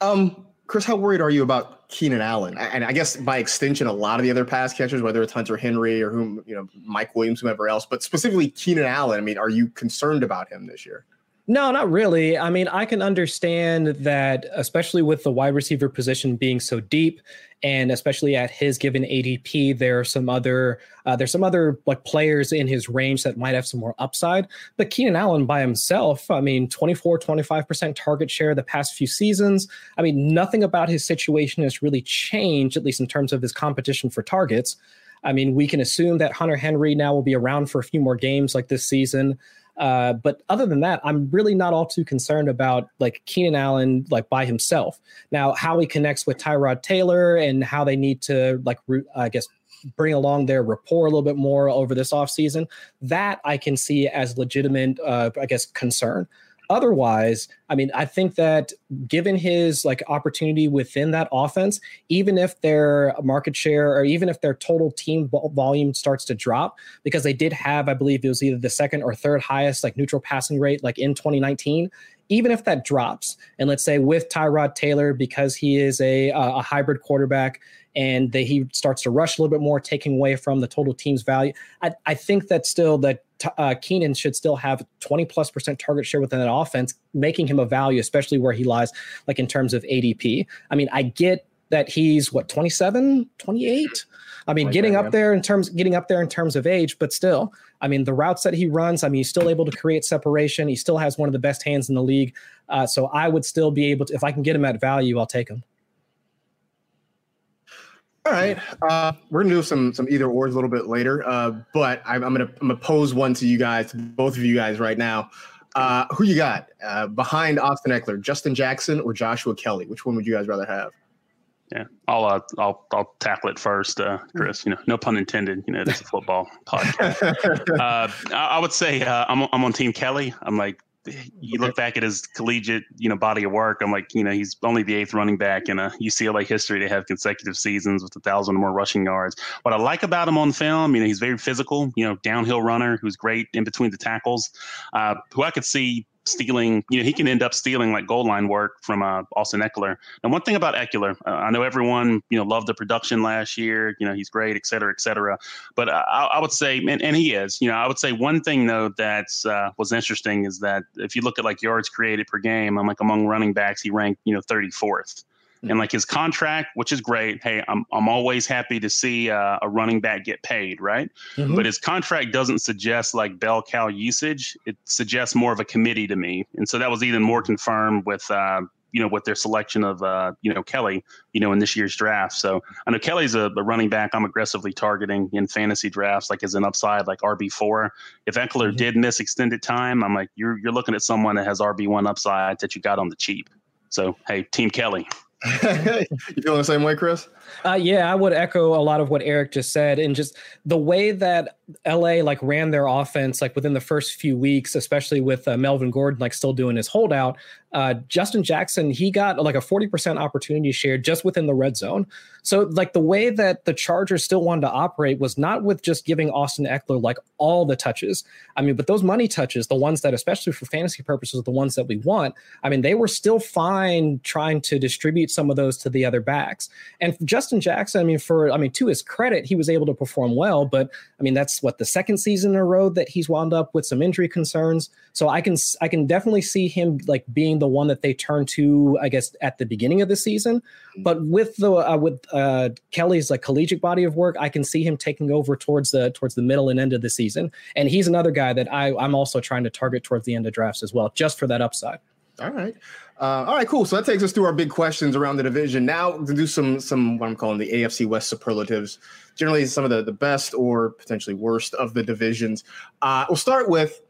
Speaker 1: Um, Chris, how worried are you about Keenan Allen? And I guess by extension, a lot of the other pass catchers, whether it's Hunter Henry or whom, you know, Mike Williams, whoever else, but specifically Keenan Allen. I mean, are you concerned about him this year?
Speaker 4: No, not really. I mean, I can understand that, especially with the wide receiver position being so deep, and especially at his given ADP, there are some other uh, there's some other like players in his range that might have some more upside. But Keenan Allen by himself, I mean, 24, 25% target share the past few seasons. I mean, nothing about his situation has really changed, at least in terms of his competition for targets. I mean, we can assume that Hunter Henry now will be around for a few more games like this season. Uh, but other than that, I'm really not all too concerned about like Keenan Allen like by himself. Now, how he connects with Tyrod Taylor and how they need to like I guess bring along their rapport a little bit more over this offseason, that I can see as legitimate, uh, I guess, concern otherwise i mean i think that given his like opportunity within that offense even if their market share or even if their total team volume starts to drop because they did have i believe it was either the second or third highest like neutral passing rate like in 2019 even if that drops and let's say with tyrod taylor because he is a, uh, a hybrid quarterback and they, he starts to rush a little bit more, taking away from the total team's value. I, I think that still that uh, Keenan should still have 20 plus percent target share within that offense, making him a value, especially where he lies, like in terms of ADP. I mean, I get that he's what 27, 28. I mean, getting that, up there in terms, getting up there in terms of age, but still, I mean, the routes that he runs, I mean, he's still able to create separation. He still has one of the best hands in the league. Uh, so I would still be able to, if I can get him at value, I'll take him.
Speaker 1: All right, uh, we're gonna do some some either ors a little bit later, uh, but I'm, I'm, gonna I'm gonna pose one to you guys, to both of you guys right now. Uh, who you got uh, behind Austin Ekeler, Justin Jackson or Joshua Kelley? Which one would you guys rather have?
Speaker 3: Yeah, I'll uh, I'll I'll tackle it first, uh, Chris. You know, no pun intended. You know, this is a football podcast. uh, I, I, would say uh, I'm I'm on Team Kelley. I'm like, you look back at his collegiate, you know, body of work. I'm like, you know, he's only the eighth running back in a UCLA history to have consecutive seasons with a thousand or more rushing yards. What I like about him on film, you know, he's very physical. You know, downhill runner who's great in between the tackles. Uh, who I could see stealing, you know, he can end up stealing like goal line work from uh, Austin Ekeler. And one thing about Ekeler, uh, I know everyone, you know, loved the production last year. You know, he's great, et cetera, et cetera. But I, I, would say, and, and, he is, you know, I would say one thing though that uh, was interesting is that if you look at like yards created per game, I'm like among running backs, he ranked, you know, 34th and like his contract, which is great. Hey, I'm I'm always happy to see uh, a running back get paid, right? Mm-hmm. But his contract doesn't suggest like bell cow usage. It suggests more of a committee to me, and so that was even more confirmed with. Uh, you know, with their selection of, uh, you know, Kelley, you know, in this year's draft. So I know Kelley's a, a running back I'm aggressively targeting in fantasy drafts, like as an upside, like RB4. If Ekeler mm-hmm. did miss extended time, I'm like, you're, you're looking at someone that has RB1 upside that you got on the cheap. So, hey, Team Kelley.
Speaker 1: you feeling the same way, Chris?
Speaker 4: Uh, yeah, I would echo a lot of what Eric just said, and just the way that LA like ran their offense, like within the first few weeks, especially with uh, Melvin Gordon like still doing his holdout. Uh, Justin Jackson, he got like a forty percent opportunity share just within the red zone. So like the way that the Chargers still wanted to operate was not with just giving Austin Ekeler like all the touches. I mean, but those money touches, the ones that especially for fantasy purposes, the ones that we want. I mean, they were still fine trying to distribute some of those to the other backs. And Justin Jackson, I mean, for I mean, to his credit, he was able to perform well. But I mean, that's what the second season in a row that he's wound up with some injury concerns. So I can I can definitely see him like being the one that they turn to, I guess, at the beginning of the season. Mm-hmm. But with the uh, with uh, Kelley's like collegiate body of work, I can see him taking over towards the towards the middle and end of the season. And he's another guy that I I'm also trying to target towards the end of drafts as well, just for that upside.
Speaker 1: All right. Uh, all right, cool. So that takes us through our big questions around the division. Now to do some some what I'm calling the AFC West superlatives. Generally, some of the, the best or potentially worst of the divisions. Uh, we'll start with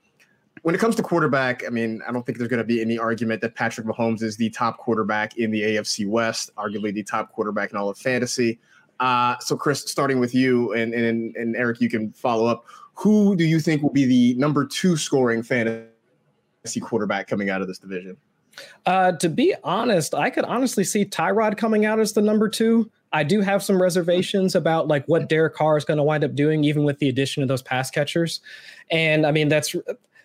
Speaker 1: when it comes to quarterback. I mean, I don't think there's going to be any argument that Patrick Mahomes is the top quarterback in the AFC West, arguably the top quarterback in all of fantasy. Uh, so, Chris, starting with you and, and and Eric, you can follow up. Who do you think will be the number two scoring fantasy quarterback coming out of this division?
Speaker 4: Uh, to be honest, I could honestly see Tyrod coming out as the number two. I do have some reservations about like what Derek Carr is going to wind up doing, even with the addition of those pass catchers. And I mean, that's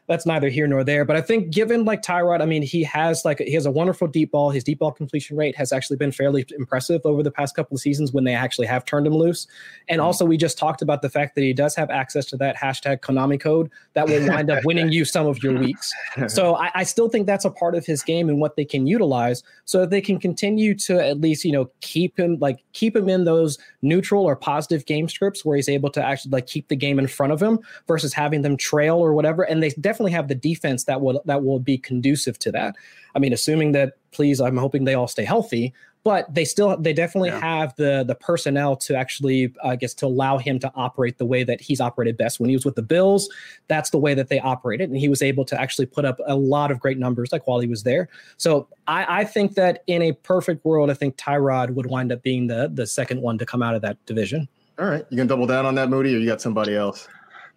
Speaker 4: that's neither here nor there. But I think given like Tyrod, I mean, he has like he has a wonderful deep ball. His deep ball completion rate has actually been fairly impressive over the past couple of seasons when they actually have turned him loose. And mm-hmm. also, we just talked about the fact that he does have access to that hashtag Konami code that will wind up winning you some of your weeks. So I, I still think that's a part of his game and what they can utilize so they can continue to at least you know keep him like keep him in those neutral or positive game scripts where he's able to actually like keep the game in front of him versus having them trail or whatever. And they definitely definitely have the defense that will that will be conducive to that. I mean, assuming that please, I'm hoping they all stay healthy, but they still they definitely yeah. have the the personnel to actually I guess to allow him to operate the way that he's operated best. When he was with the Bills, that's the way that they operated, and he was able to actually put up a lot of great numbers like while he was there. So I, I think that in a perfect world, I think Tyrod would wind up being the the second one to come out of that division.
Speaker 1: All right, you can double down on that, Moody, or you got somebody else?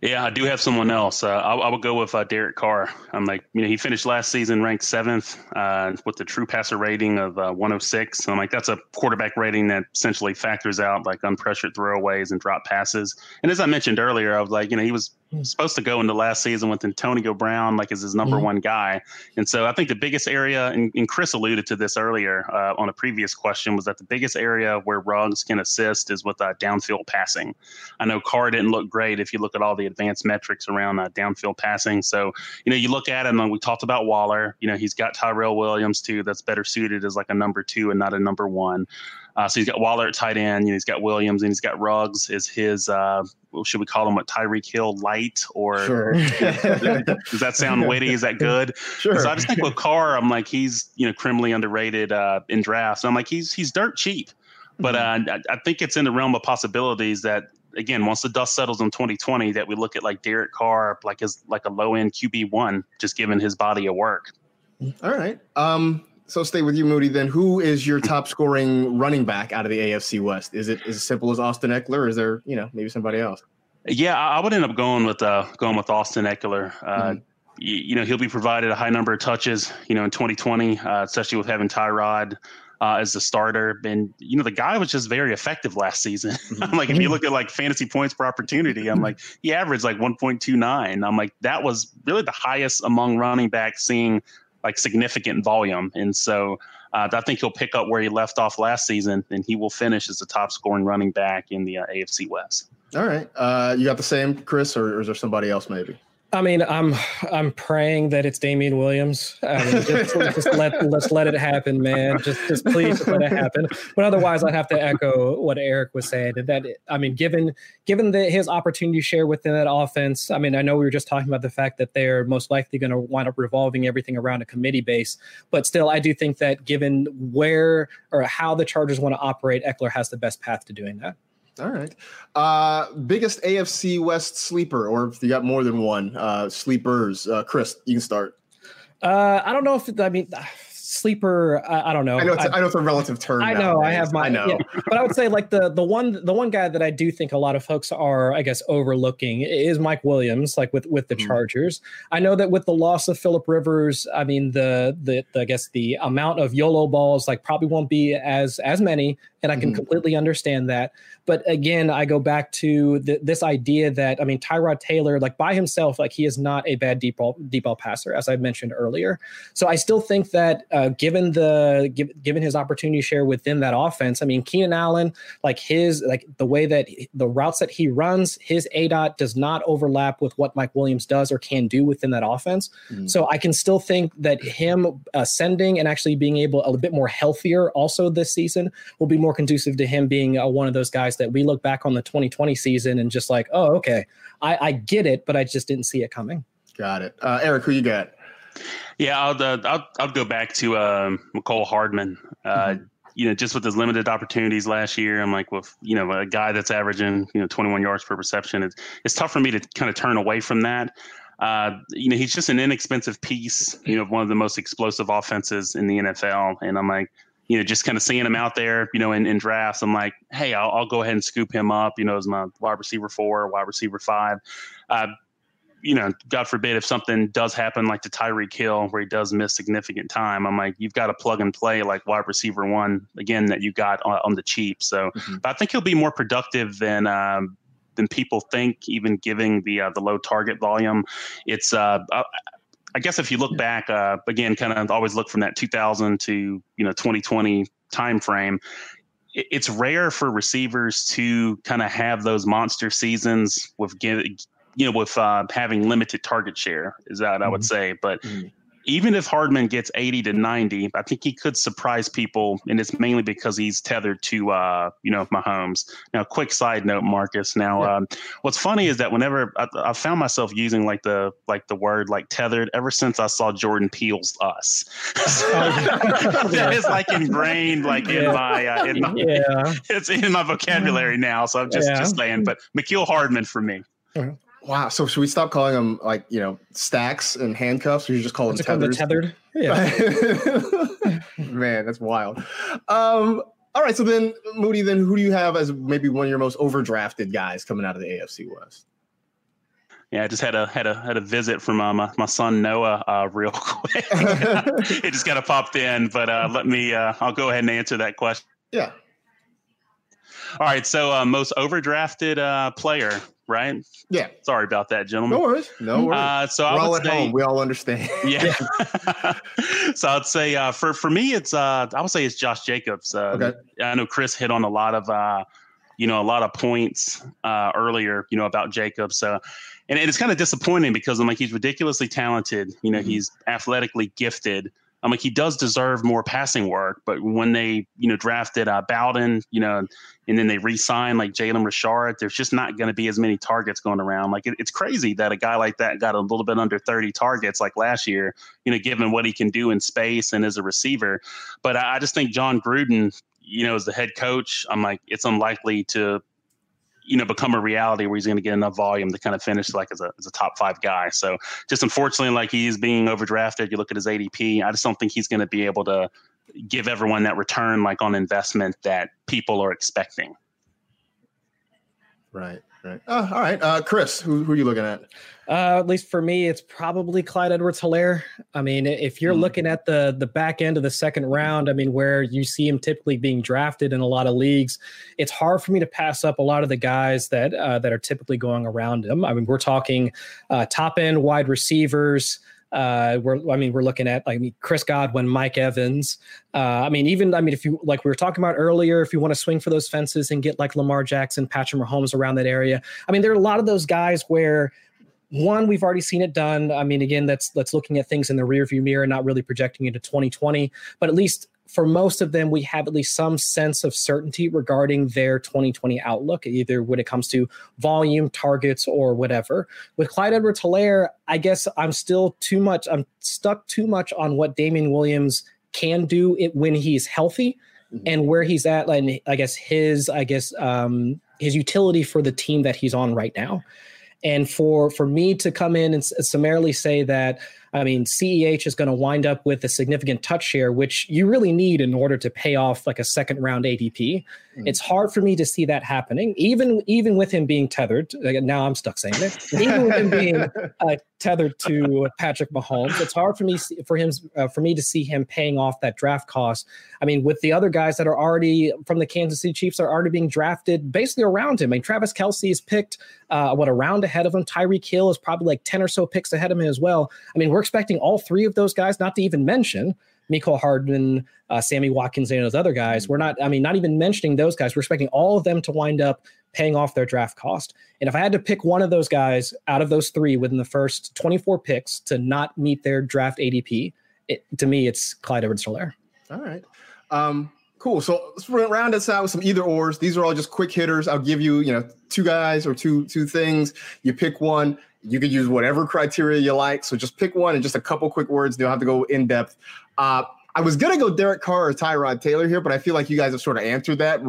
Speaker 3: Yeah, I do have someone else. Uh, I, I, would go with uh, Derek Carr. I'm like, you know, he finished last season ranked seventh uh, with the true passer rating of uh, 106. So I'm like, that's a quarterback rating that essentially factors out like unpressured throwaways and drop passes. And as I mentioned earlier, I was like, you know, he was supposed to go into last season with Antonio Brown like as his number mm-hmm. one guy. And so I think the biggest area, and, and Chris alluded to this earlier uh, on a previous question, was that the biggest area where Ruggs can assist is with uh, downfield passing. I know Carr didn't look great if you look at all the advanced metrics around uh, downfield passing. So, you know, you look at him and we talked about Waller, you know, he's got Tyrell Williams too, that's better suited as like a number two and not a number one. Uh, so he's got Waller at tight end, you know, he's got Williams, and he's got Ruggs is his. Uh, should we call him what Tyreek Hill light or sure. does that sound witty? Is that good? Sure. So I just think with Carr, I'm like he's you know criminally underrated uh, in drafts. I'm like he's he's dirt cheap, but mm-hmm. uh, I, I think it's in the realm of possibilities that again, once the dust settles in 2020, that we look at like Derek Carr, like as like a low end QB one, just given his body of work.
Speaker 1: All right. Um, so stay with you, Moody. Then, who is your top scoring running back out of the AFC West? Is it as simple as Austin Ekeler, or is there, you know, maybe somebody else?
Speaker 3: Yeah, I would end up going with uh, going with Austin Ekeler. Uh, mm-hmm. you, you, know, he'll be provided a high number of touches, you know, in 2020, uh, especially with having Tyrod uh, as a starter. And you know, the guy was just very effective last season. I'm like, if you look at like fantasy points per opportunity, I'm like, he averaged like 1.29. I'm like, that was really the highest among running backs seeing like significant volume. And so uh, I think he'll pick up where he left off last season, and he will finish as the top scoring running back in the uh, AFC West.
Speaker 1: All right, uh, you got the same, Chris, or, or is there somebody else maybe?
Speaker 4: I mean, I'm I'm praying that it's Damien Williams. I mean, just, just let let's let it happen, man. Just just please let it happen. But otherwise, I'd have to echo what Eric was saying. That I mean, given given the, his opportunity share within that offense, I mean, I know we were just talking about the fact that they're most likely going to wind up revolving everything around a committee base. But still, I do think that given where or how the Chargers want to operate, Ekeler has the best path to doing that.
Speaker 1: All right. Uh, biggest AFC West sleeper, or if you got more than one uh, sleepers, uh, Chris, you can start.
Speaker 4: Uh, I don't know if I mean sleeper. I, I don't know.
Speaker 1: I know, it's, I, I know it's a relative term.
Speaker 4: I know. I have my. I know. Yeah. but I would say like the the one the one guy that I do think a lot of folks are I guess overlooking is Mike Williams, like with with the mm-hmm. Chargers. I know that with the loss of Philip Rivers, I mean the, the the I guess the amount of YOLO balls like probably won't be as as many and I can mm-hmm. completely understand that. But again, I go back to the, this idea that I mean, Tyrod Taylor, like by himself, like he is not a bad deep ball deep ball passer, as I mentioned earlier. So I still think that uh, given the give, given his opportunity share within that offense, I mean, Keenan Allen, like his like the way that the routes that he runs, his A dot does not overlap with what Mike Williams does or can do within that offense. Mm-hmm. So I can still think that him ascending and actually being able a bit more healthier also this season will be more more conducive to him being uh, one of those guys that we look back on the 2020 season and just like, oh, okay, I, I get it, but I just didn't see it coming.
Speaker 1: Got it. Uh, Eric, who you got?
Speaker 3: Yeah, I'll, uh, I'll, I'll go back to uh, Mecole Hardman. Uh, mm-hmm. You know, just with his limited opportunities last year, I'm like, with you know, a guy that's averaging you know 21 yards per reception, it's it's tough for me to kind of turn away from that. Uh, you know, he's just an inexpensive piece, you know, one of the most explosive offenses in the NFL. And I'm like, you know, just kind of seeing him out there, you know, in, in drafts, I'm like, hey, I'll, I'll, go ahead and scoop him up, you know, as my wide receiver four, wide receiver five. Uh, you know, God forbid if something does happen like to Tyreek Hill where he does miss significant time, I'm like, you've got a plug and play like wide receiver one again that you got on, on the cheap. So, mm-hmm. I think he'll be more productive than um, than people think, even giving the uh, the low target volume. It's uh, I guess if you look back, uh, again, kind of always look from that 2000 to you know 2020 time frame. It's rare for receivers to kind of have those monster seasons with give, you know, with uh, having limited target share. Is that mm-hmm. I would mm-hmm. say, but mm-hmm even if Hardman gets 80 to 90, I think he could surprise people, and it's mainly because he's tethered to, uh, you know, Mahomes. Now, quick side note, Marcas. Now, yeah. um, what's funny is that whenever I, I, found myself using like the like the word like tethered ever since I saw Jordan Peele's Us. that is like ingrained like yeah. in my, uh, in my yeah. it's in my vocabulary now. So I'm just just saying. But Mecole Hardman for me.
Speaker 1: Mm-hmm. Wow. So should we stop calling them like you know stacks and handcuffs, or you just call them tethers?
Speaker 4: tethered. Yeah.
Speaker 1: Man, that's wild. Um, all right. So then, Moody, then who do you have as maybe one of your most overdrafted guys coming out of the AFC West?
Speaker 3: Yeah, I just had a had a had a visit from uh, my, my son Noah uh, real quick. it just kind of popped in, but uh, let me. Uh, I'll go ahead and answer that question.
Speaker 1: Yeah.
Speaker 3: All right. So uh, most overdrafted uh, player right?
Speaker 1: Yeah.
Speaker 3: Sorry about that, gentlemen.
Speaker 1: No worries. No worries.
Speaker 3: Uh, so
Speaker 1: We're
Speaker 3: I
Speaker 1: all at
Speaker 3: say,
Speaker 1: home. We all understand.
Speaker 3: yeah. so I'd say uh, for for me, it's uh, I would say it's Josh Jacobs. Uh,
Speaker 1: Okay.
Speaker 3: I know Chris hit on a lot of uh, you know a lot of points uh, earlier, you know about Jacobs. So and it's kind of disappointing because I'm like he's ridiculously talented. You know,
Speaker 1: Mhm.
Speaker 3: he's athletically gifted. I'm like he does deserve more passing work, but when they you know drafted uh, Bowden, you know, and then they re-signed like Jalen Richard, there's just not going to be as many targets going around. Like it, it's crazy that a guy like that got a little bit under 30 targets like last year. You know, given what he can do in space and as a receiver. But I, I just think Jon Gruden, you know, as the head coach, I'm like it's unlikely to you know become a reality where he's going to get enough volume to kind of finish like as a, as a top five guy. So just unfortunately like he's being overdrafted. You look at his adp i just don't think he's going to be able to give everyone that return like on investment that people are expecting.
Speaker 1: Right. Right. Uh, all right. Uh, Chris, who, who are you looking at?
Speaker 4: Uh, at least for me, it's probably Clyde Edwards Helaire. I mean, if you're
Speaker 1: Hmm.
Speaker 4: looking at the the back end of the second round, I mean, where you see him typically being drafted in a lot of leagues, it's hard for me to pass up a lot of the guys that uh, that are typically going around him. I mean, we're talking uh, top end wide receivers. Uh, we're I mean, we're looking at I mean, Chris Godwin, Mike Evans. Uh, I mean, even I mean, if you like we were talking about earlier, if you want to swing for those fences and get like Lamar Jackson, Patrick Mahomes around that area, I mean, there are a lot of those guys where one we've already seen it done i mean again that's that's looking at things in the rearview mirror not really projecting into 2020 but at least for most of them we have at least some sense of certainty regarding their 2020 outlook either when it comes to volume targets or whatever with clyde edwards helaire i guess i'm still too much i'm stuck too much on what damien williams can do it when he's healthy
Speaker 1: Mhm.
Speaker 4: and where he's at and i guess his i guess um his utility for the team that he's on right now and for for me to come in and summarily say that I mean CEH is going to wind up with a significant touch share, which you really need in order to pay off like a second round ADP.
Speaker 1: Mm.
Speaker 4: It's hard for me to see that happening, even even with him being tethered. Now I'm stuck saying it. Even with him being uh, tethered to Patrick Mahomes, it's hard for me for him uh, for me to see him paying off that draft cost. I mean, with the other guys that are already from the Kansas City Chiefs are already being drafted basically around him. I mean, Travis Kelce is picked uh, what a round ahead of him. Tyreek Hill is probably like ten or so picks ahead of him as well. I mean, we're expecting all three of those guys, not to even mention Mecole Hardman, uh, Sammy Watkins, and those other guys. We're not, I mean, not even mentioning those guys. We're expecting all of them to wind up paying off their draft cost. And if I had to pick one of those guys out of those three within the first 24 picks to not meet their draft ADP, it, to me, it's Clyde Edwards Helaire.
Speaker 1: All right. Um, cool. So let's round this out with some either ors. These are all just quick hitters. I'll give you, you know, two guys or two two things. You pick one. You could use whatever criteria you like. So just pick one and just a couple quick words. You don't have to go in depth. Uh, I was gonna go Derek Carr or Tyrod Taylor here, but I feel like you guys have sort of answered that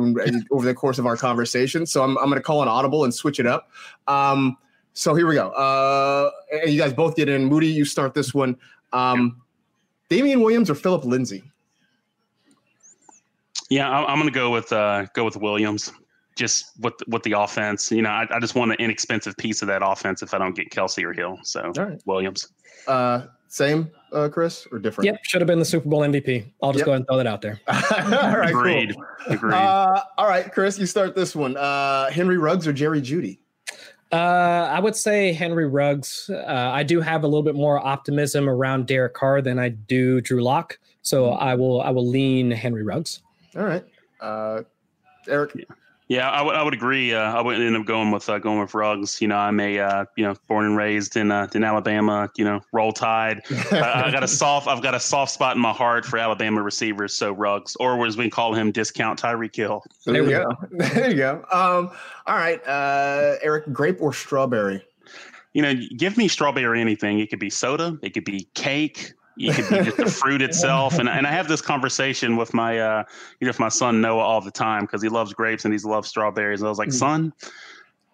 Speaker 1: over the course of our conversation. So I'm, I'm gonna call an audible and switch it up. Um, so here we go. Uh, and you guys both get in. Moody, you start this one. Um, Damien Williams or Philip Lindsay?
Speaker 3: Yeah, I'm going to go with uh, go with Williams. Just with with the offense, you know, I, I just want an inexpensive piece of that offense if I don't get Kelce or Hill. So
Speaker 1: All right.
Speaker 3: Williams.
Speaker 1: Uh, same, uh, Chris, or different?
Speaker 4: Yep, should have been the Super Bowl MVP. I'll just
Speaker 1: Yep.
Speaker 4: go ahead and throw that out there.
Speaker 1: all right,
Speaker 3: Agreed.
Speaker 1: cool.
Speaker 3: Agreed.
Speaker 1: Uh, all right, Chris, you start this one. Uh, Henry Ruggs or Jerry Jeudy?
Speaker 4: Uh, I would say Henry Ruggs. Uh, I do have a little bit more optimism around Derek Carr than I do Drew Lock, so I will I will lean Henry Ruggs.
Speaker 1: All right, uh, Eric.
Speaker 3: Yeah, I would I would agree. Uh, I would end up going with uh, going with Ruggs. You know, I'm a uh, you know born and raised in uh, in Alabama. You know, roll tide. I, I got a soft I've got a soft spot in my heart for Alabama receivers. So Ruggs, or as we call him, discount Tyreek Hill.
Speaker 1: There,
Speaker 4: There we
Speaker 1: go. there you go. Um, all right, uh, Eric, grape or strawberry?
Speaker 3: You know, give me strawberry anything. It could be soda. It could be cake. It could be just the fruit itself. And and I have this conversation with my uh you know with my son Noah all the time because he loves grapes and he loves strawberries. And I was like,
Speaker 1: Mhm.
Speaker 3: son,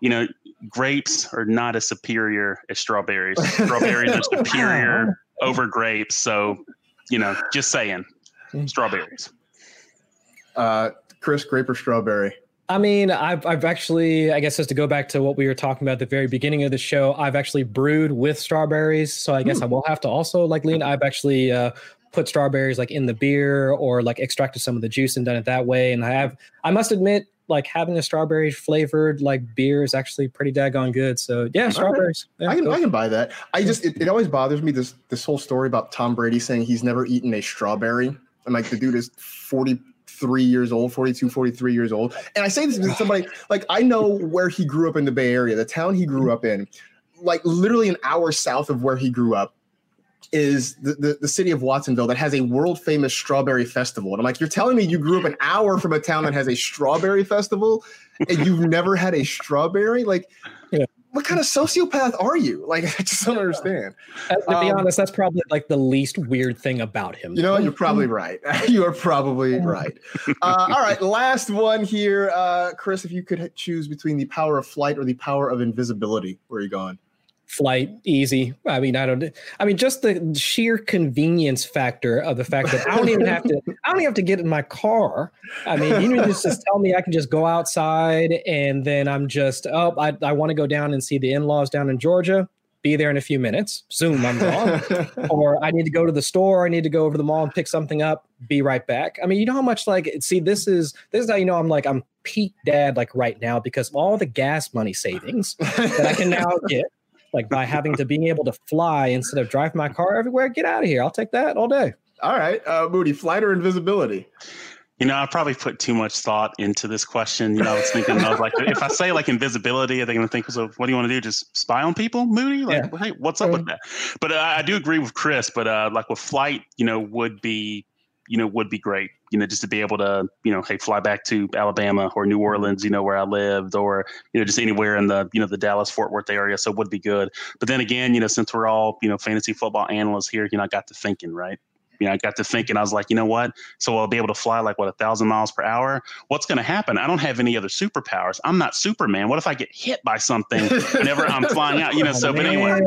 Speaker 3: you know, grapes are not as superior as strawberries. Strawberries are superior over grapes. So, you know, just saying, strawberries.
Speaker 1: Uh, Chris, grape or strawberry?
Speaker 4: I mean, I've I've actually, I guess, just to go back to what we were talking about at the very beginning of the show, I've actually brewed with strawberries, so I guess I will have to also like lean. I've actually uh, put strawberries like in the beer or like extracted some of the juice and done it that way. And I have, I must admit, like having a strawberry flavored like beer is actually pretty daggone good. So yeah, strawberries. Yeah,
Speaker 1: I can. I can buy that. I just it, it always bothers me this this whole story about Tom Brady saying he's never eaten a strawberry. And like the dude is 43 years old, 42, 43 years old. And I say this because somebody like I know where he grew up in the Bay Area, the town he grew up in, like literally an hour south of where he grew up is the, the, the city of Watsonville that has a world famous strawberry festival. And I'm like, you're telling me you grew up an hour from a town that has a strawberry festival and you've never had a strawberry? Like,
Speaker 4: Yeah.
Speaker 1: What kind of sociopath are you? Like, I just don't understand.
Speaker 4: Uh, to be
Speaker 1: um,
Speaker 4: honest, that's probably like the least weird thing about him.
Speaker 1: You know? You're probably right. you are probably right. Uh, all right, last one here, uh, Chris. If you could choose between the power of flight or the power of invisibility, where are you going?
Speaker 4: Flight easy. I mean, I don't. I mean, just the sheer convenience factor of the fact that I don't even have to. I don't even have to get in my car. I mean, you just just tell me I can just go outside and then I'm just oh, I I want to go down and see the in-laws down in Georgia. Be there in a few minutes. Zoom, I'm gone. or I need to go to the store. I need to go over to the mall and pick something up. Be right back. I mean, you know how much like see this is this is how you know I'm like I'm peak dad like right now because of all the gas money savings that I can now get like by having to being able to fly instead of drive my car everywhere. Get out of here. I'll take that all day.
Speaker 1: all right, uh, Moody, flight or invisibility?
Speaker 3: You know, I probably put too much thought into this question. You know, I was thinking of like, if I say like invisibility, are they going to think, so what do you want to do? Just spy on people, Moody? Like, hey, what's up with that? But uh, I do agree with Chris. But uh, like with flight, you know, would be, you know, would be great. You know, just to be able to, you know, hey, fly back to Alabama or New Orleans, you know, where I lived, or you know, just anywhere in the, you know, the Dallas Fort Worth area. So it would be good. But then again, you know, since we're all, you know, fantasy football analysts here, you know, I got to thinking, right? You know, I got to thinking, I was like, you know what? So I'll be able to fly like what a thousand miles per hour. What's going to happen? I don't have any other superpowers. I'm not Superman. What if I get hit by something whenever I'm flying out? You know. So, but anyway,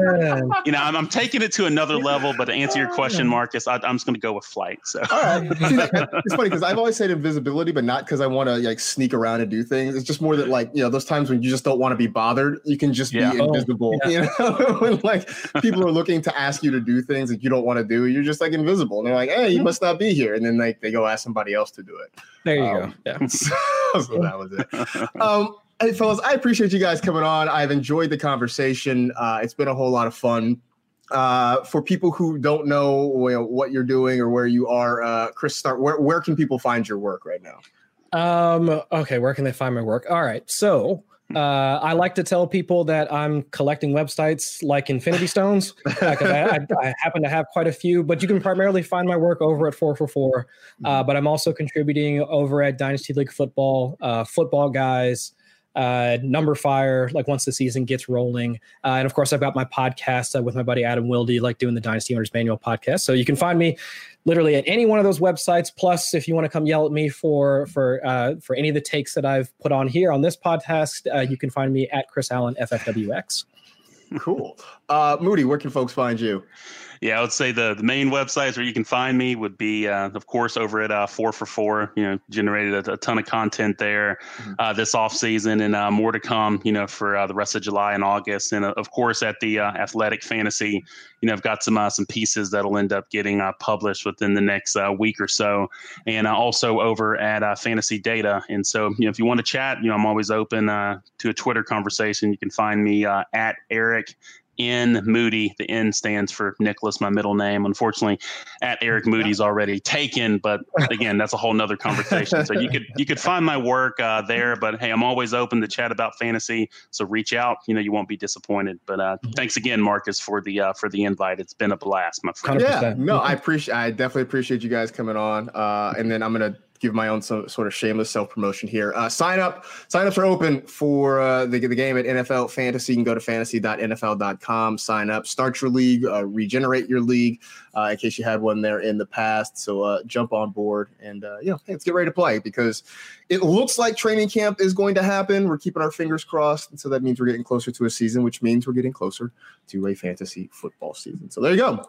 Speaker 3: you know, I'm, I'm taking it to another level. But to answer your question, Marcas, I, I'm just going to go with flight. So.
Speaker 1: All right. See, it's funny because I've always said invisibility, but not because I want to like sneak around and do things. It's just more that like you know those times when you just don't want to be bothered, you can just
Speaker 3: Yeah.
Speaker 1: be
Speaker 4: Oh,
Speaker 1: invisible.
Speaker 4: yeah.
Speaker 1: You know, when like people are looking to ask you to do things that you don't want to do, you're just like invisible, and they're like, "Hey, you must not be here," and then like they go ask somebody else to do it.
Speaker 4: There you
Speaker 1: Um,
Speaker 4: go. Yeah.
Speaker 1: so, so that was it. Um, hey, fellas, I appreciate you guys coming on. I've enjoyed the conversation. Uh, it's been a whole lot of fun. Uh, for people who don't know you know, what you're doing or where you are, uh, Chris, start. Where, where can people find your work right now?
Speaker 4: Um, okay, where can they find my work? All right. So uh, I like to tell people that I'm collecting websites like Infinity Stones because I, I, I happen to have quite a few, but you can primarily find my work over at 4for4. Uh, but I'm also contributing over at Dynasty League Football, uh, Football Guys, uh, Number Fire, like once the season gets rolling. Uh, and of course, I've got my podcast uh, with my buddy Adam Wilde, like doing the Dynasty Owners Manual podcast. So you can find me literally at any one of those websites. Plus, if you want to come yell at me for for uh, for any of the takes that I've put on here on this podcast, uh, you can find me at Chris Allen FFWX.
Speaker 1: Cool. Uh, Moody, where can folks find you?
Speaker 3: Yeah, I would say the, the main websites where you can find me would be, uh, of course, over at uh, Four for Four. You know, generated a, a ton of content there
Speaker 1: Mhm.
Speaker 3: uh, this off season, and uh, more to come. You know, for uh, the rest of July and August, and uh, of course at the uh, Athletic Fantasy. You know, I've got some uh, some pieces that'll end up getting uh, published within the next uh, week or so, and uh, also over at uh, Fantasy Data. And so, you know, if you want to chat, you know, I'm always open uh, to a Twitter conversation. You can find me uh, at Eric N Moody. The N stands for Nicholas, my middle name. Unfortunately, at Eric Moody's already taken, but again, that's a whole nother conversation. So you could you could find my work uh, there. But hey, I'm always open to chat about fantasy. So reach out. You know, you won't be disappointed. But uh, thanks again, Marcas, for the uh, for the invite. It's been a blast, my friend.
Speaker 4: 100%.
Speaker 1: Yeah, no, I appreciate. I definitely appreciate you guys coming on. Uh, and then I'm gonna give my own so, sort of shameless self promotion here. Uh, sign up. Sign-ups are open for uh, the the game at NFL Fantasy. You can go to fantasy.nfl.com. Sign up. Start your league. Uh, regenerate your league uh, in case you had one there in the past. So uh, jump on board and uh, you know, hey, let's get ready to play because it looks like training camp is going to happen. We're keeping our fingers crossed, and so that means we're getting closer to a season, which means we're getting closer to a fantasy football season. So there you go.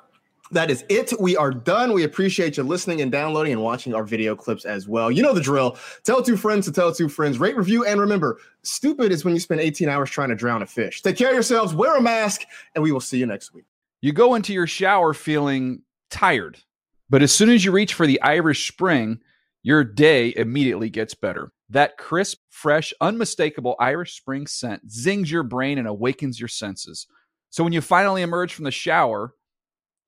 Speaker 1: That is it. We are done. We appreciate you listening and downloading and watching our video clips as well. You know the drill. Tell two friends to tell two friends. Rate, review, and remember, stupid is when you spend 18 hours trying to drown a fish. Take care of yourselves, wear a mask, and we will see you next week.
Speaker 5: You go into your shower feeling tired, but as soon as you reach for the Irish Spring, your day immediately gets better. That crisp, fresh, unmistakable Irish Spring scent zings your brain and awakens your senses. So when you finally emerge from the shower